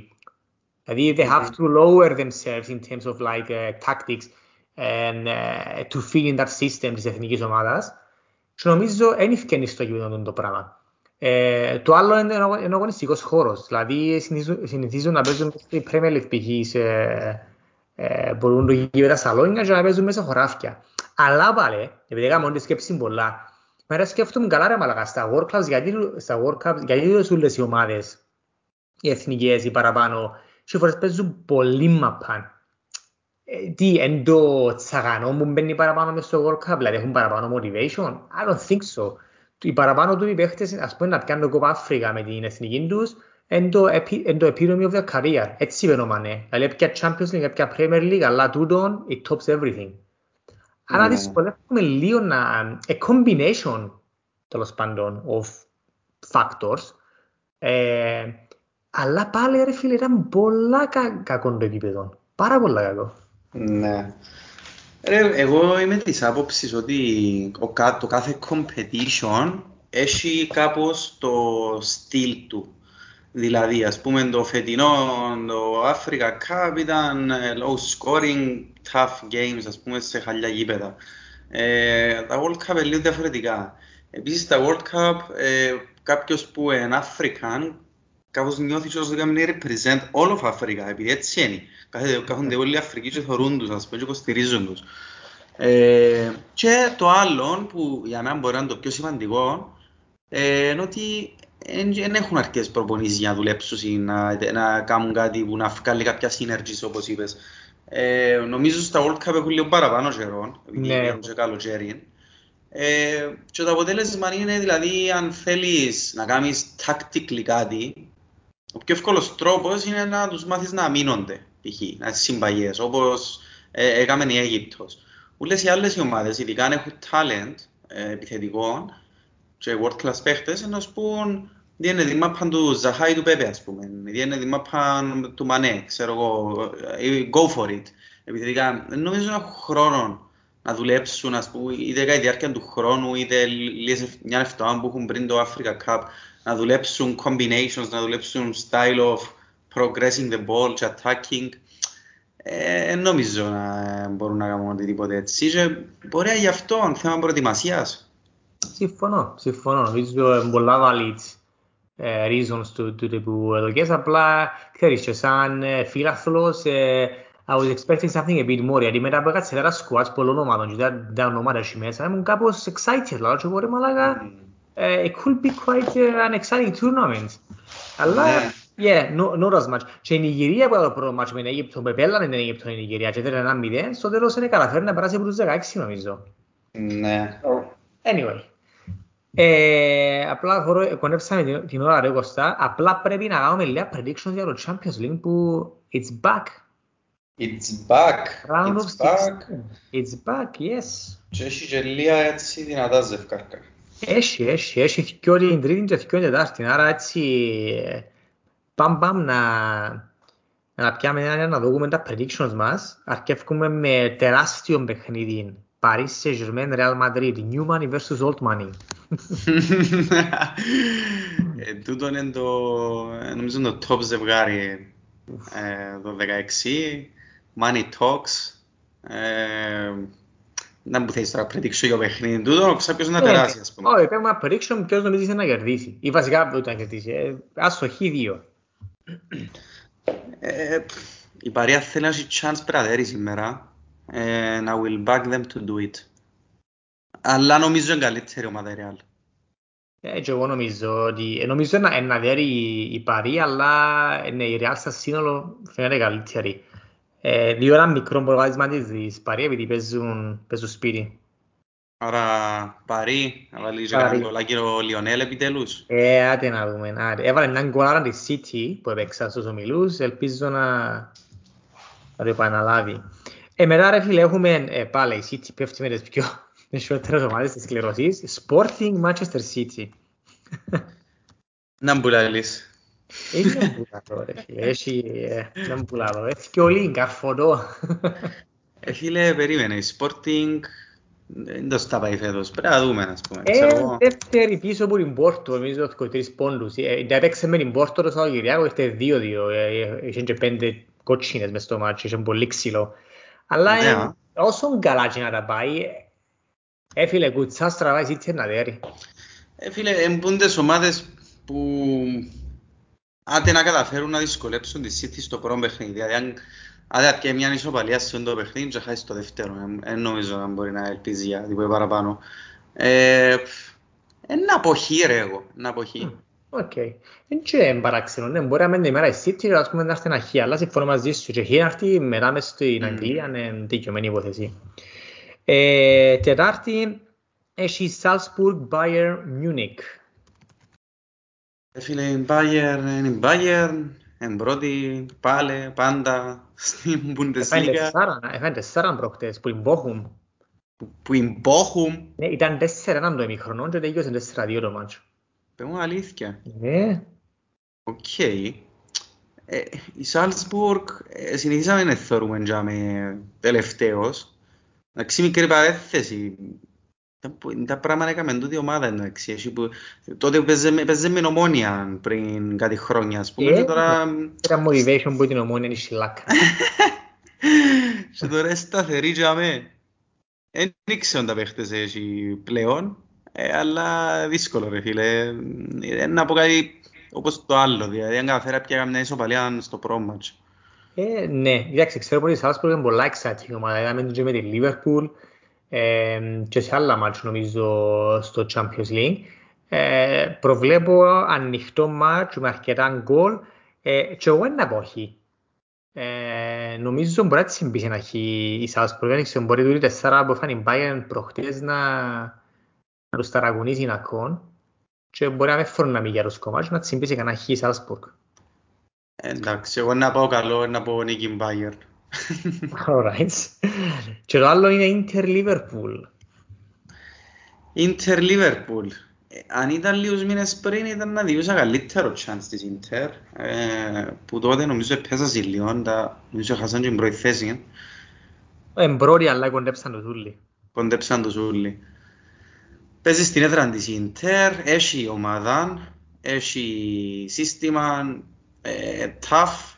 Δηλαδή they have to lower themselves in terms of like uh, tactics and uh, to fit in that system της εθνικής ομάδας και νομίζω δεν ευκαινεί στο κείμενο το πράγμα. Ε, το άλλο είναι ο αγωνιστικός χώρος, δηλαδή συνηθίζουν να παίζουν στη Premier League π.χ. σε ε, μπορούν να γίνουν τα σαλόνια και να παίζουν μέσα χωράφια. Αλλά πάλι, επειδή έκαμε τη σκέψη πολλά, μέρα σκέφτομαι καλά ρε μαλακά, στα World Cups, γιατί, στα World Cups, γιατί δεν όλες οι ομάδες, οι εθνικές, οι παραπάνω, και φορές παίζουν πολύ μαπάν. Ε, τι, εν το τσαγανό μου μπαίνει παραπάνω μέσα στο World Cup, δηλαδή έχουν παραπάνω motivation; I don't think so. Οι παραπάνω του οι παίχτες, ας πούμε, να πιάνουν κόπα Αφρικα με την εθνική τους, εν το, το epitome of their career. Έτσι βαίνομανε. Δηλαδή πια Champions League, πια Premier League, αλλά τούτον it tops everything. Άρα δυσκολεύουμε λίγο να... a combination, τέλος πάντων, of factors. Ε, αλλά πάλι ρε φίλε ήταν πολλά κα, κακό το επίπεδο. Πάρα πολλά κακό. Ναι. Ρε, εγώ είμαι της άποψης ότι ο, το κάθε competition έχει κάπως το στυλ του. Δηλαδή, ας πούμε, το φετινό, το Africa Cup ήταν ε, low scoring, tough games, ας πούμε, σε χαλιά γήπεδα. Ε, τα World Cup είναι λίγο διαφορετικά. Επίσης, τα World Cup, ε, κάποιος που είναι African, κάπως νιώθεις ότι δεν represent all of Africa, επειδή έτσι είναι. Κάθονται όλοι οι Αφρικοί και θωρούν τους, ας πούμε, και υποστηρίζουν τους. Ε, και το άλλο, που για μένα μπορεί να είναι το πιο σημαντικό, ε, είναι ότι δεν έχουν αρκετές προπονήσεις για να δουλέψουν ή να, να κάνουν κάτι που να βγάλει κάποια synergies όπως είπες. Ε, νομίζω στα World Cup έχουν λίγο παραπάνω καιρό, επειδή ναι. έχουν και καλοκαίρι. Ε, και το αποτέλεσμα είναι δηλαδή αν θέλεις να κάνεις tactically κάτι, ο πιο εύκολος τρόπος είναι να τους μάθεις να αμήνονται, π.χ. να είσαι συμπαγές, όπως ε, έκαμε η Αίγυπτος. Όλες οι άλλες ομάδες, ειδικά αν έχουν talent ε, επιθετικό και world class παίχτες, να σου πούν είναι τη μάπα του Ζαχάη του Πέπε, ας πούμε. Είναι τη μάπα του Μανέ, ξέρω εγώ. Go for it. Επιθετικά, δεν νομίζω να έχουν χρόνο να δουλέψουν, ας πούμε, είτε κατά τη διάρκεια του χρόνου, είτε λίγες μια εβδομάδα που έχουν πριν το Africa Cup, να δουλέψουν combinations, να δουλέψουν style of progressing the ball και attacking. Ε, νομίζω να μπορούν να κάνουν οτιδήποτε έτσι. Και μπορεί γι' αυτό θέμα προετοιμασίας. Συμφωνώ, συμφωνώ. Νομίζω πολλά valid ε, reasons του, του τύπου ευλογές. Απλά, ξέρεις, και σαν ε, φίλαθλος, ε, I was expecting something a bit more, γιατί μετά από κάτι τέσσερα squads πολλών ομάδων και τα ονομάτα εκεί μέσα, ήμουν κάπως excited, λέω και μπορεί μαλάκα, it could be quite an exciting tournament. Αλλά, yeah, not as much. Και η Νιγηρία που ήταν το πρώτο μάτσο με την Αίγυπτο, με πέλανε την Αίγυπτο η Νιγηρία και ήταν ένα μηδέν, στο τέλος είναι καταφέρει να περάσει από τους 16 νομίζω. Ναι. Anyway. Ε, απλά κονέψαμε την, την ώρα ρε Κωστά, απλά πρέπει να κάνουμε λίγα predictions για το Champions League που it's back. It's back. Round it's of back. It's back, yes. Και έχει και λίγα έτσι δυνατά ζευκάρκα. Έχει, έχει, έχει και όλη την τρίτη και την τετάρτη, άρα έτσι πάμε πάμε να, να πιάμε ένα, να δούμε τα predictions μας. Αρκεύουμε με τεράστιο παιχνίδι. Paris Saint-Germain, Real Madrid, new money versus old money. ε, τούτο είναι το, νομίζω το top ζευγάρι ε, το 16. Money Talks. Ε, να μου θέλεις τώρα prediction για παιχνίδι τούτο, κάποιος να τεράσει ας πούμε. Όχι, πέμε prediction ποιος νομίζεις να κερδίσει. Ή βασικά ούτε να κερδίσει. Ε, αστοχή δύο. Ε, η παρέα θέλει να έχει chance πρατέρη σήμερα. Ε, I will back them to do it. Αλλά νομίζω είναι καλύτερη ομάδα η Real. Ε, και εγώ νομίζω ότι ε, νομίζω να, να δέρει η, η Παρή, αλλά ναι, η Real στα σύνολο φαίνεται καλύτερη. Ε, δύο ένα μικρό προβάδισμα της Παρή επειδή παίζουν, παίζουν σπίτι. Άρα Παρή, να βάλει και κανένα γκολάκι ο Λιονέλ επιτέλους. Ε, άτε να δούμε. Άτε. Έβαλε έναν γκολάρα της City που έπαιξα στους ομιλούς, ελπίζω να, να το επαναλάβει. Ε, μετά ρε φίλε έχουμε ε, πάλι η City πέφτει με τις πιο χειρότερες ομάδες της κληρωσής. Sporting Manchester City. Να μπουλαλείς. Έχει να μπουλαλώ ρε φίλε, έχει να μπουλαλώ. Έτσι και όλοι καρφωτό. Ε, φίλε, περίμενε, η Sporting δεν το στα πάει φέτος, πρέπει να δούμε, ας πούμε. Ε, δεύτερη πίσω από την Πόρτο, νομίζω ότι τρεις πόντους. Ε, έπαιξε με την Πόρτο το Σαββατοκυριακό, ήρθε δύο-δύο. Είχε και πέντε κότσινες μες στο μάτσο, είχε πολύ ξύλο. Αλλά ναι. όσο καλά και να τα πάει, έφυλε κουτσά στραβά η City να δέρει. Έφυλε, εμπούντες ομάδες που άντε να καταφέρουν να δυσκολέψουν τη City στο πρώτο παιχνίδι. Δηλαδή, αν αν και μια ισοπαλία σε το παιχνίδι και χάσει το δεύτερο, δεν νομίζω να μπορεί να ελπίζει για τίποτα παραπάνω. Ε, ένα αποχή ρε εγώ, ένα αποχή. Οκ. Δεν και παράξενο, ναι, μπορεί να μένει η μέρα η City, ας πούμε να έρθει ένα χι, αλλά συμφωνώ μαζί σου και χι να έρθει μετά μες στην Αγγλία, είναι δικαιωμένη υπόθεση. Ε, τετάρτη, έχει Salzburg, Bayern, Munich. Ε, φίλε, η Bayern είναι η Bayern, είναι πρώτη, πάλι, πάντα, στην Bundesliga. Έφαεν τεσσάραν προχτές, που Bochum. Που Bochum. Ναι, ήταν τέσσερα έναν το ημίχρονο και τέλειωσε τέσσερα δύο το ματς. Πες αλήθεια. Ναι. Οκ. Ε, η Salzburg ε, συνηθίσαμε να θεωρούμε για με τελευταίος. Εντάξει, μικρή παρέθεση. Τα πράγματα έκαμε τούτη ομάδα εντάξει. Που, τότε παίζε με νομόνια πριν κάτι χρόνια. Ας πούμε, ε, τώρα... Ήταν motivation που την ομόνια είναι η σιλάκα. και τώρα σταθερή για με. Δεν ήξερα τα παίχτες έχει πλέον. Ε, αλλά δύσκολο ρε φίλε. Ε, να πω κάτι όπως το άλλο, δηλαδή αν καταφέρει πια μια ισοπαλία στο πρώτο μάτς. Ε, ναι, κοιτάξτε, ξέρω πως η Σάλσπουργκ είναι πολλά exciting ομάδα, είδαμε και με τη Liverpool ε, και σε άλλα μάτς νομίζω στο Champions League. Ε, προβλέπω ανοιχτό μάτς με αρκετά γκολ ε, και εγώ είναι απόχη. Ε, νομίζω μπορεί να της να έχει η Σάλσπουργκ, δεν ξέρω, μπορεί τούτη τεσσάρα που έφανε η Bayern προχτές να, να τους ταραγωνίσει ακόμα και μπορεί να με φέρουν να μην για το κομμάτι να τσιμπήσει κανένα χι Σάλσπουργκ. Εντάξει, εγώ να πάω καλό, να πω νίκη Μπάγερ. Alright. Και το άλλο είναι Inter Liverpool. Inter Liverpool. Αν ήταν λίγους μήνες πριν ήταν να διούσα καλύτερο chance της Inter ε, που τότε νομίζω επέσασε λίγο, νομίζω χάσαν την πρώτη θέση. Εμπρόρια αλλά κοντέψαν το Ζούλη. Κοντέψαν το Ζούλη. Παίζει στην έδρα της Ιντερ, έχει ομάδα, έχει σύστημα, ε, tough,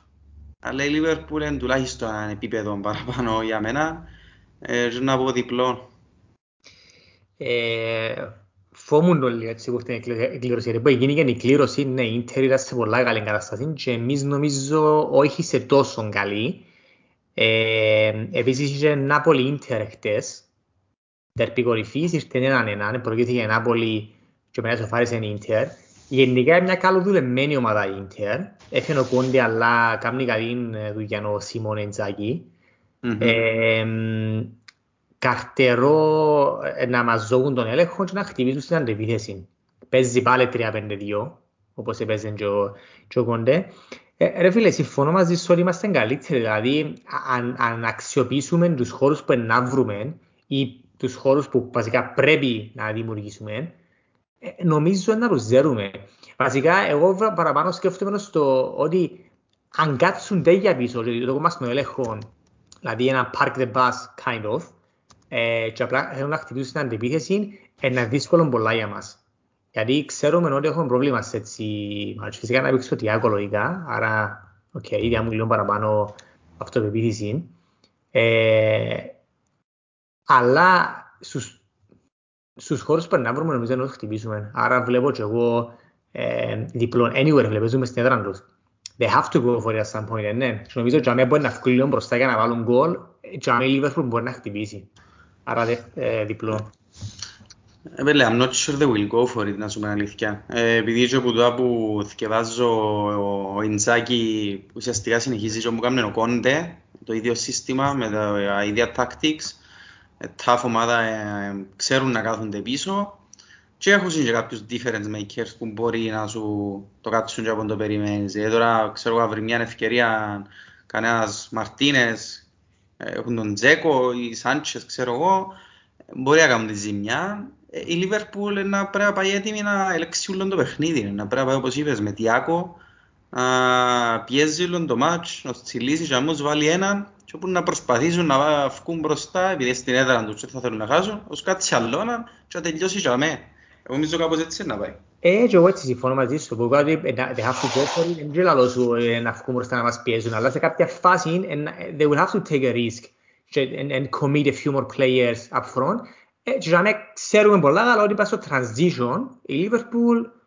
αλλά η Liverpool είναι τουλάχιστον ένα επίπεδο παραπάνω για μένα. Ε, να πω διπλό. Ε, φόμουν το λίγο έτσι που την εκκλήρωση. Που γίνει και η κλήρωση, ναι, η Ιντερ ήταν σε πολλά καλή κατάσταση και εμείς νομίζω όχι σε τόσο καλή. Ε, επίσης είχε Νάπολη Ιντερ χτες, τερπή κορυφής, ήρθε έναν έναν, προηγήθηκε η Νάπολη και μετά σοφάρισε η Ίντερ. Γενικά είναι μια καλοδουλεμένη ομάδα η Ίντερ. Έφερε ο Κόντε, αλλά κάνει καλή δουλειά ο Σίμον Εντζάκη. Καρτερό να μας ζώγουν τον έλεγχο και να χτυπήσουν στην αντεπίθεση. Παίζει πάλι 3-5-2, όπως έπαιζε και ο Κόντε. Ε, ρε φίλε, συμφωνώ μαζί σου ότι είμαστε καλύτεροι. Δηλαδή, αν, αν αξιοποιήσουμε τους χώρους που να βρούμε ή τους χώρους που βασικά πρέπει να δημιουργήσουμε, ε, νομίζω να τους ξέρουμε. Βασικά, εγώ παραπάνω σκέφτομαι στο ότι αν κάτσουν τέτοια πίσω, δηλαδή το κομμάτι με έλεγχο, δηλαδή ένα park the bus kind of, ε, και απλά θέλουν να χτυπήσουν την αντεπίθεση, είναι δύσκολο πολλά για μας. Γιατί ξέρουμε ότι έχουμε πρόβλημα σε έτσι μάτς. Φυσικά να παίξει Thiago λογικά, άρα, OK, okay, ήδη μου λίγο παραπάνω αυτοπεποίθηση. Ε, αλλά στους, στους χώρους που να βρούμε νομίζω να τους χτυπήσουμε. Άρα βλέπω και εγώ ε, διπλών anywhere βλέπουμε στην έδρα τους. They have to go for it at some point, ναι. Και νομίζω ότι μπορεί να βγουν λίγο μπροστά για να βάλουν γκολ και η Liverpool μπορεί να χτυπήσει. Άρα ε, διπλό. Επέλε, I'm not sure they will go for it, να σου πω αλήθεια. Ε, επειδή και από το που θυκευάζω ο Ιντζάκη ουσιαστικά συνεχίζει και μου κάνει ο Κόντε, το ίδιο σύστημα με τα ίδια tactics, tough ομάδα ε, ξέρουν να κάθονται πίσω και έχουν και κάποιους difference makers που μπορεί να σου το κάτσουν και από το περιμένεις. Ε, τώρα ξέρω να βρει μια ευκαιρία κανένας Μαρτίνες, ε, έχουν τον Τζέκο ή Σάντσες ξέρω εγώ, μπορεί να κάνουν τη ζημιά. Ε, η Λίβερπουλ να πρέπει να πάει έτοιμη να ελέξει όλο το παιχνίδι, να πρέπει να πάει όπως είπες με Τιάκο, να πιέζει όλο το μάτς, να τσιλίσει και να μους βάλει έναν και όπου να προσπαθήσουν να βγουν μπροστά, επειδή στην έδρα τους θα θέλουν να χάσουν, ως κάτι σε αλλόνα και να τελειώσει για μέ. Εγώ νομίζω κάπως έτσι να πάει. Ε, και εγώ έτσι συμφωνώ μαζί σου, που κάτι they have to go for it, δεν ξέρω λαλό σου να βγουν μπροστά να μας πιέζουν, αλλά σε κάποια φάση they will have to take a risk and, and commit a few more players up front. Ε, και για μένα ξέρουμε πολλά, αλλά ότι πάει στο transition, η Liverpool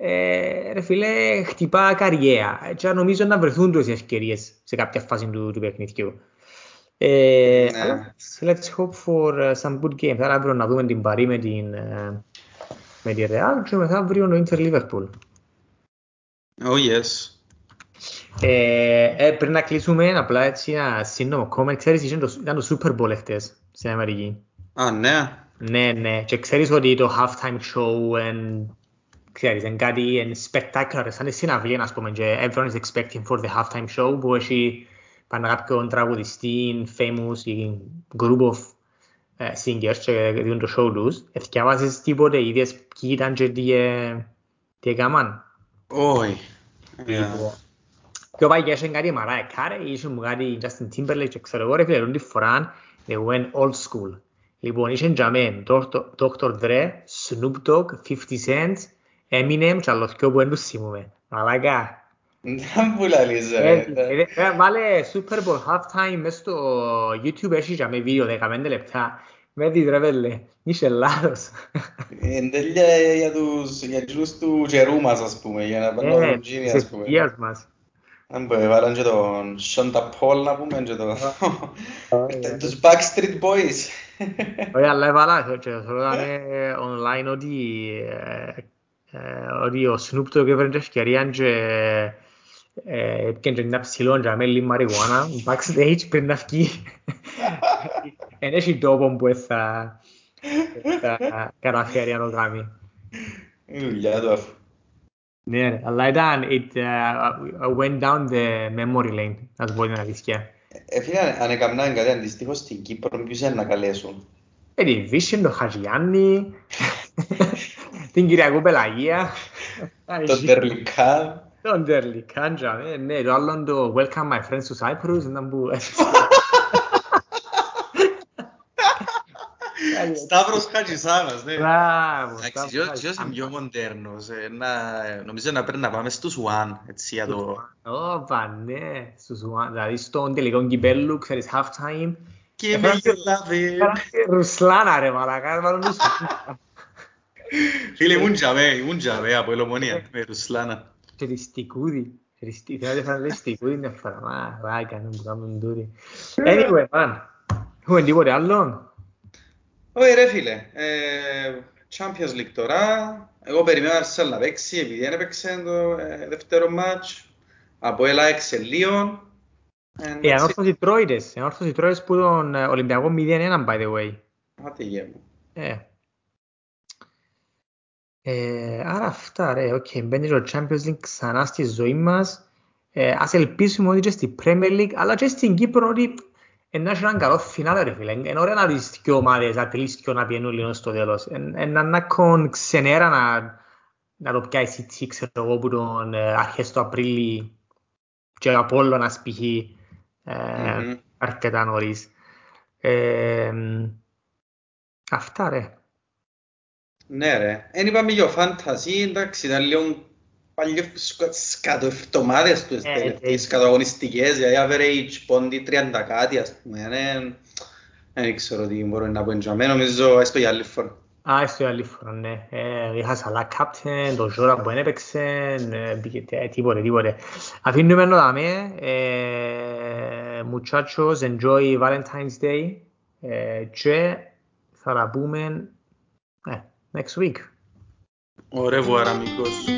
ε, ρε φίλε, χτυπά καριέρα. Και νομίζω να βρεθούν τους ευκαιρίες σε κάποια φάση του, του παιχνιδιού. Ε, ναι. Let's hope for some good games. Άρα αύριο να δούμε την Παρή με την, με τη Real και μεθαύριο ο Inter Liverpool. Oh yes. Ε, ε, πριν να κλείσουμε, απλά έτσι ένα σύντομο comment. Ξέρεις, ήταν το Super Bowl χτες στην Αμερική. Α, ναι. Ναι, ναι. Και ξέρεις ότι το halftime show and ξέρεις, είναι κάτι είναι spectacular, σαν τη συναυλία, ας πούμε, και everyone is expecting for the halftime show που έχει πάνω κάποιον τραγουδιστή, famous, ή group of uh, singers και δίνουν το show τους. Εθιάβαζες τίποτε, είδες ποιοι ήταν και τι, τι έκαναν. Όχι. Πιο πάει και είχε κάτι Μαράε Κάρε, είχε μου κάτι Justin Timberlake και ξέρω εγώ ρε φίλε, τη φορά they went old school. Λοιπόν, είχε τζαμέ Dr. Dre, Snoop Dogg, 50 Cent, Eminem και άλλος που δεν τους θυμούμε. Μαλάκα. Δεν που λαλείς ρε. Βάλε Super Bowl halftime μες στο YouTube έχει για με βίντεο 15 λεπτά. Με δεις ρε βέλε, είσαι λάθος. Είναι τέλεια για τους για τους του καιρού μας ας πούμε, για να πάνε να γίνει ας πούμε. Της μας. Αν πω, βάλαν και τον Σόντα Πολ να πούμε και τον... τους Backstreet Boys. Όχι, αλλά έβαλα και θέλανε online ότι ότι ο Snoop Dogg έφερε την ευκαιρία και έπιανε ένα ψηλό και αμέλη μαριουάνα backstage πριν να βγει. Εν έχει τόπο που θα καταφέρει να το κάνει. Είναι δουλειά του αφού. Ναι, αλλά ήταν, it uh, went down the memory lane, να σου πω την αλήθεια. Ε, φίλε, αν έκαναν κάτι αντίστοιχο στην Κύπρο, ποιος είναι να καλέσουν; Ε, τη Βίσιν, τον Χατζιάννη, την Κυριακού Πελαγία. Τον Τερλικάν. Τον Τερλικάν, ναι, το άλλο το Welcome my friends to Cyprus, ήταν που... Σταύρος Χατζησάβας, ναι. Μπράβο. Εντάξει, ποιος είναι πιο μοντέρνος. Νομίζω να πρέπει να πάμε στους One, έτσι για το... Ωπα, ναι, στους One. Δηλαδή στον τελικό κυπέλλου, ξέρεις, half time. Και με γελάδε. Ρουσλάνα ρε μαλακά, βάλουν Ρουσλάνα. Φίλε, ήμουν τζαβέ, ήμουν τζαβέ από ελομονία με Ρουσλάνα. Και τη στικούδη. Θυμάται φάνε τη στικούδη μια φορά. Μα, ράκα, να μου κάνουν τούτοι. Anyway, man. Έχουμε τίποτε άλλο; Όχι ρε φίλε, Champions League τώρα, εγώ περιμένω Arsenal να παίξει επειδή δεν έπαιξε το δεύτερο μάτς, από έλα εξελίων. Οι ανόρθωση Τρόιδες, οι ανόρθωση Τρόιδες που τον Ολυμπιακό 0-1 by the way. Άτε γε μου. Ε. Ε, άρα αυτά ρε, οκ, okay. μπαίνει το Champions League ξανά στη ζωή μας. Ε, ας ελπίσουμε ότι και στη Premier League, αλλά και στην Κύπρο ότι να έχει έναν καλό φινάλε ρε φίλε. Είναι ωραία να δεις δύο ομάδες ατλίσκιο να πιένουν λίγο στο τέλος. Είναι να ξενέρα να, να το πιάσεις τσι, ξέρω εγώ, που τον ε, αρχές του Απρίλη και ο Απόλλωνας π.χ. Ε, αρκετά νωρίς. Ε, αυτά ρε. Ναι ρε. Εν είπαμε για φάντασι, εντάξει, ήταν λίγο παλιό σκατοεφτομάδες του τελευταίες καταγωνιστικές, δηλαδή average πόντι 30 κάτι, ας πούμε. Δεν ξέρω τι μπορώ να πω για μένα, νομίζω έστω για άλλη φορά. Α, έστω για άλλη φορά, ναι. Είχα σαλά captain, το Ζώρα που δεν έπαιξε, τίποτε, τίποτε. Αφήνουμε να δάμε. Muchachos, enjoy Valentine's Day και θα τα πούμε next week. Amigos.